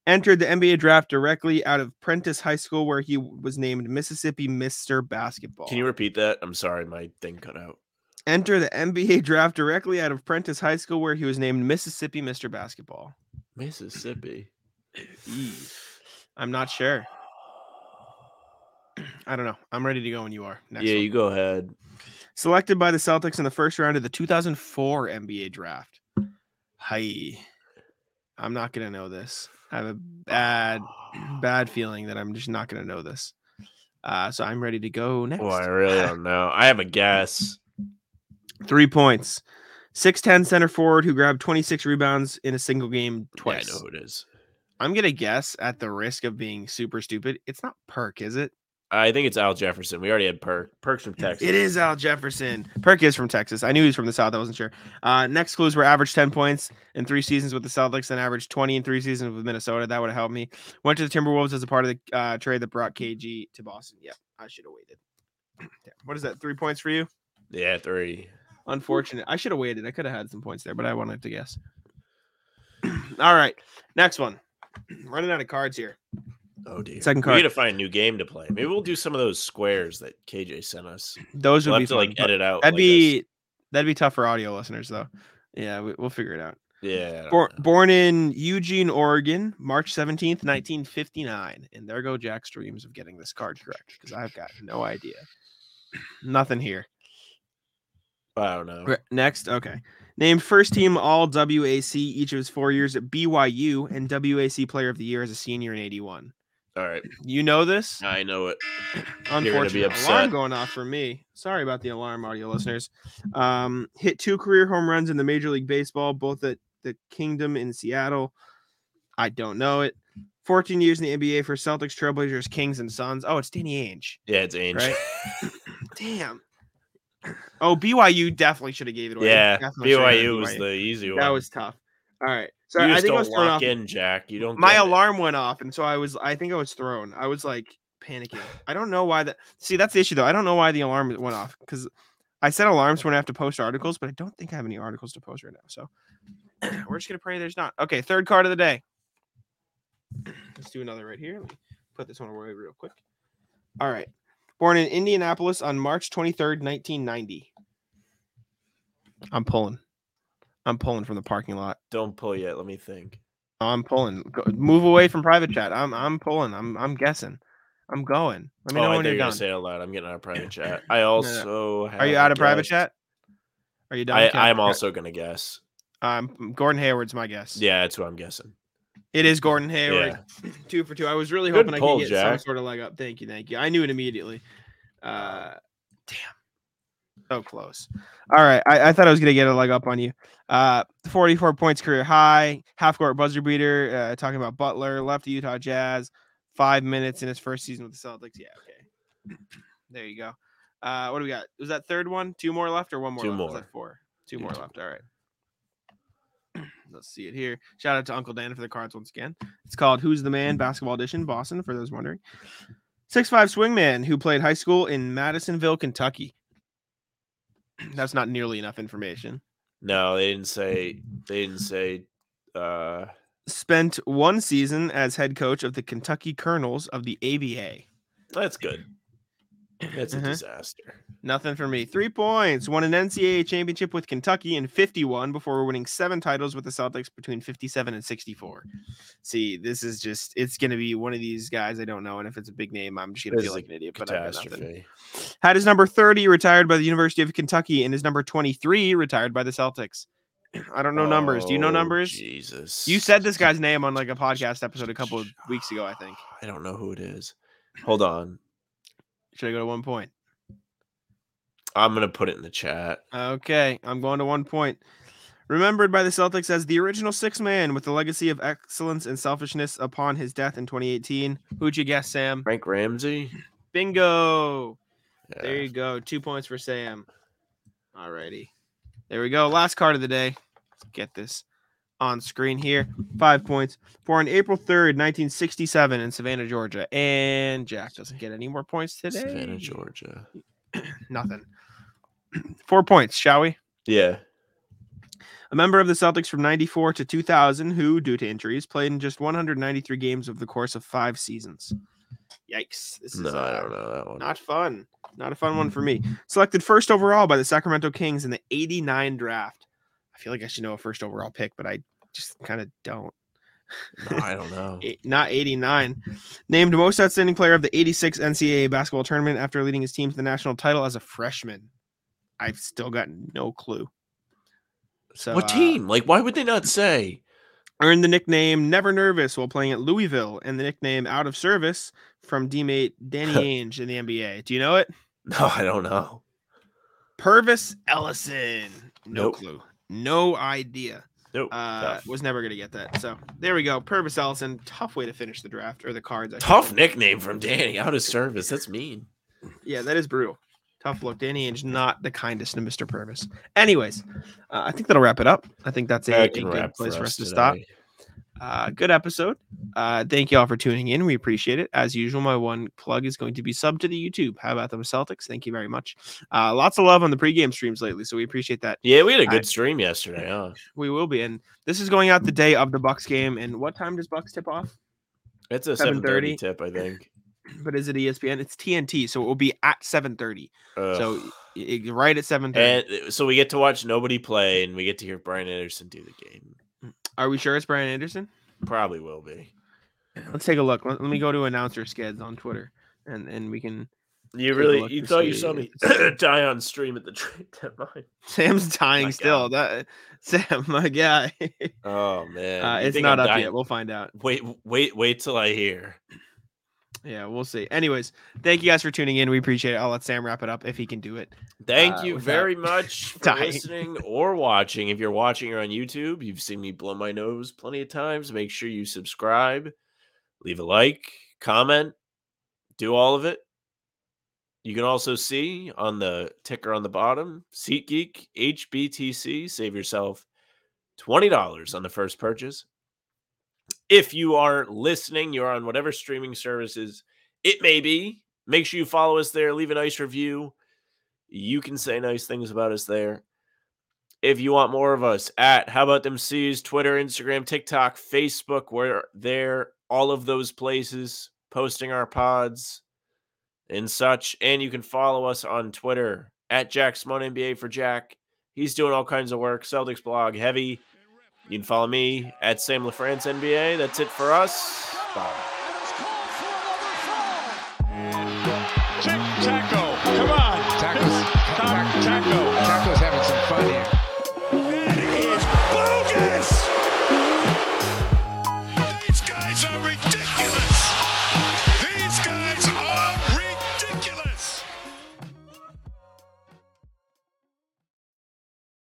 Speaker 3: entered the NBA draft directly out of Prentiss High School, where he was named Mississippi Mr. Basketball.
Speaker 4: Can you repeat that? I'm sorry, my thing cut out.
Speaker 3: enter the NBA draft directly out of Prentiss High School, where he was named Mississippi Mr. Basketball?
Speaker 4: Mississippi.
Speaker 3: I'm not sure. I don't know. I'm ready to go when you are. Next
Speaker 4: yeah,
Speaker 3: one.
Speaker 4: you go ahead.
Speaker 3: Selected by the Celtics in the first round of the 2004 NBA draft. Hi. I'm not going to know this. I have a bad, bad feeling that I'm just not going to know this. Uh, so I'm ready to go next.
Speaker 4: Oh, I really don't know. I have a guess.
Speaker 3: Three points. 6'10 center forward who grabbed 26 rebounds in a single game twice.
Speaker 4: Yeah, I know who it is.
Speaker 3: I'm going to guess at the risk of being super stupid. It's not Perk, is it?
Speaker 4: I think it's Al Jefferson. We already had Perk. Perk's from Texas.
Speaker 3: It is Al Jefferson. Perk is from Texas. I knew he was from the South. I wasn't sure. Uh, next clues were averaged 10 points in three seasons with the Celtics and averaged 20 in three seasons with Minnesota. That would have helped me. Went to the Timberwolves as a part of the uh, trade that brought KG to Boston. Yep, I should have waited. Damn. What is that? Three points for you?
Speaker 4: Yeah, three.
Speaker 3: Unfortunate. I should have waited. I could have had some points there, but I wanted to guess. All right. Next one. Running out of cards here.
Speaker 4: Oh dear.
Speaker 3: Second
Speaker 4: We need to find a new game to play. Maybe we'll do some of those squares that KJ sent us.
Speaker 3: Those would
Speaker 4: We'll
Speaker 3: be
Speaker 4: have to
Speaker 3: fun,
Speaker 4: like
Speaker 3: but
Speaker 4: edit out.
Speaker 3: That'd
Speaker 4: like, a s-
Speaker 3: be that'd be tough for audio listeners though. Yeah, we, we'll figure it out.
Speaker 4: yeah. I
Speaker 3: Born, born in Eugene, Oregon, March 17th, 1959. And there go Jack's dreams of getting this card correct because I've got no idea. Nothing here.
Speaker 4: I don't know.
Speaker 3: Next, okay. Named first team All WAC each of his four years at BYU and WAC Player of the Year as a senior in 81.
Speaker 4: All right.
Speaker 3: You know this?
Speaker 4: I know it.
Speaker 3: Unfortunately, alarm going off for me. Sorry about the alarm, audio listeners. Um, hit two career home runs in the Major League Baseball, both at the Kingdome in Seattle. I don't know it. 14 years in the NBA for Celtics, Trailblazers, Kings, and Suns. Oh, it's Danny Ainge.
Speaker 4: Yeah, it's Ainge.
Speaker 3: Right? Damn. Oh, BYU definitely should have gave it away.
Speaker 4: yeah,
Speaker 3: Definitely
Speaker 4: BYU was the easy one.
Speaker 3: That was tough. All right. So
Speaker 4: you
Speaker 3: I think I
Speaker 4: don't
Speaker 3: was thrown
Speaker 4: lock
Speaker 3: off.
Speaker 4: in, Jack. You don't.
Speaker 3: My
Speaker 4: get it.
Speaker 3: alarm went off, and so I was. I think I was thrown. I was like panicking. I don't know why that. See, that's the issue though. I don't know why the alarm went off because I set alarms when I have to post articles, but I don't think I have any articles to post right now. So we're just gonna pray there's not. Okay, third card of the day. Let's do another right here. Let me put this one away real quick. All right. Born in Indianapolis on March 23rd, 1990. I'm pulling. I'm pulling from the parking lot.
Speaker 4: Don't pull yet. Let me think.
Speaker 3: I'm pulling. Go, move away from private chat. I'm I'm pulling. I'm I'm guessing. I'm going. Let me
Speaker 4: oh,
Speaker 3: know
Speaker 4: I
Speaker 3: when you're done.
Speaker 4: say it out loud. I'm getting out of private chat. I also
Speaker 3: Are you out of private chat? Are you done?
Speaker 4: I, I'm also gonna guess.
Speaker 3: Um, Gordon Hayward's my guess.
Speaker 4: Yeah, that's what I'm guessing.
Speaker 3: it is Gordon Hayward.
Speaker 4: Yeah.
Speaker 3: Two for two. I was really
Speaker 4: Good
Speaker 3: hoping
Speaker 4: pull,
Speaker 3: I could get some sort of leg up. Thank you, thank you. I knew it immediately. Uh, damn, so close. All right, I, I thought I was gonna get a leg up on you. Uh, 44 points career high, half court buzzer beater. Uh, talking about Butler, left the Utah Jazz, five minutes in his first season with the Celtics. Yeah, okay. There you go. Uh, what do we got? Was that third one? Two more left or one more?
Speaker 4: Two
Speaker 3: left?
Speaker 4: More.
Speaker 3: four? Two
Speaker 4: Yeah,
Speaker 3: more left. All right. Let's see it here. Shout out to Uncle Dan for the cards once again. It's called Who's the Man Basketball Edition, Boston, for those wondering. Six five swingman who played high school in Madisonville, Kentucky. That's not nearly enough information.
Speaker 4: No, they didn't say. They didn't say. Uh,
Speaker 3: Spent one season as head coach of the Kentucky Colonels of the ABA.
Speaker 4: that's good. That's a
Speaker 3: Uh-huh.
Speaker 4: disaster.
Speaker 3: Nothing for me. Three points. Won an NCAA championship with Kentucky in 51 before winning seven titles with the Celtics between 57 and 64. See, this is just, it's going to be one of these guys I don't know. And if it's a big name, I'm just going to feel like an idiot. But I've got nothing. Had his number 30 retired by the University of Kentucky and his number 23 retired by the Celtics. I don't know numbers. Do you know
Speaker 4: Oh,
Speaker 3: numbers?
Speaker 4: Jesus.
Speaker 3: You said this guy's name on like a podcast episode a couple of weeks ago, I think.
Speaker 4: I don't know who it is. Hold on.
Speaker 3: Should I go to one point?
Speaker 4: I'm gonna put it in the chat.
Speaker 3: Okay, I'm going to one point. Remembered by the Celtics as the original six man with the legacy of excellence and selfishness upon his death in 2018. Who'd you guess, Sam?
Speaker 4: Frank Ramsey.
Speaker 3: Bingo.
Speaker 4: Yeah.
Speaker 3: There you go. Two points for Sam. Alrighty. There we go. Last card of the day. Let's get this on screen here. Five points for on April 3rd, 1967 in Savannah, Georgia. And Jack doesn't get any more points today.
Speaker 4: Savannah, Georgia.
Speaker 3: Nothing. Four points, shall we?
Speaker 4: Yeah.
Speaker 3: A member of the Celtics from 94 to 2000 who, due to injuries, played in just 193 games over the course of five seasons. Yikes. This is
Speaker 4: No, I
Speaker 3: uh,
Speaker 4: don't know that one.
Speaker 3: Not fun. Not a fun one for me. Selected first overall by the Sacramento Kings in the 89 draft. I feel like I should know a first overall pick, but I just kind of don't.
Speaker 4: No, I don't know.
Speaker 3: Not 89. Named most outstanding player of the 86 NCAA basketball tournament after leading his team to the national title as a freshman. I've still got no clue. So,
Speaker 4: what
Speaker 3: uh,
Speaker 4: team? Like, why would they not say?
Speaker 3: earned the nickname Never Nervous while playing at Louisville and the nickname Out of Service from teammate Danny Ainge in the NBA. Do you know it?
Speaker 4: No, I don't know.
Speaker 3: Pervis Ellison. No
Speaker 4: Nope.
Speaker 3: clue. No idea.
Speaker 4: Nope.
Speaker 3: Uh, was never gonna get that. So there we go. Pervis Ellison. Tough way to finish the draft or the cards. I
Speaker 4: Tough nickname from Danny. Out of service. That's mean.
Speaker 3: Yeah, that is brutal. Tough look. Danny Ainge, not the kindest to Mr. Pervis. Anyways, uh, I think that'll wrap it up. I think that's a, a good place for us to
Speaker 4: today.
Speaker 3: stop. Uh, good episode. Uh, thank you all for tuning in. We appreciate it. As usual, my one plug is going to be sub to the YouTube. How about them Celtics? Thank you very much. Uh, lots of love on the pregame streams lately, so we appreciate that.
Speaker 4: Yeah, we had a good stream yesterday, huh?
Speaker 3: We will be, and this is going out the day of the Bucks game. And what time does Bucks tip off?
Speaker 4: It's a
Speaker 3: 7:30.
Speaker 4: tip, I think.
Speaker 3: But is it ESPN? It's TNT, so it will be at seven thirty. So
Speaker 4: Ugh.
Speaker 3: i- i- right at seven thirty.
Speaker 4: uh, so we get to watch nobody play, and we get to hear Brian Anderson do the game.
Speaker 3: Are we sure it's Brian Anderson?
Speaker 4: Probably will be.
Speaker 3: Let's take a look. Let, let me go to announcer skids on Twitter, and and we can.
Speaker 4: You really you thought you saw me die on stream at the trade deadline?
Speaker 3: Sam's dying
Speaker 4: My
Speaker 3: still. That Sam, my guy.
Speaker 4: Oh man,
Speaker 3: uh, it's not
Speaker 4: I'm
Speaker 3: up
Speaker 4: dying?
Speaker 3: yet. We'll find out.
Speaker 4: Wait, wait, wait till I hear.
Speaker 3: Yeah, we'll see. Anyways, thank you guys for tuning in. We appreciate it. I'll let Sam wrap it up if he can do it.
Speaker 4: Thank
Speaker 3: Uh,
Speaker 4: you very much for listening or watching. If you're watching or on YouTube, you've seen me blow my nose plenty of times. Make sure you subscribe, leave a like, comment, do all of it. You can also see on the ticker on the bottom, SeatGeek HBTC. Save yourself $20 on the first purchase. If you are listening, you're on whatever streaming services it may be. Make sure you follow us there, leave a nice review. You can say nice things about us there. If you want more of us at How About Them C's, Twitter, Instagram, TikTok, Facebook, we're there, all of those places, posting our pods and such. And you can follow us on Twitter at Jack Smone NBA for Jack. He's doing all kinds of work. Celtics blog, heavy. You can follow me at Sam LaFrance NBA. That's it for us. Bye.
Speaker 1: Tic tac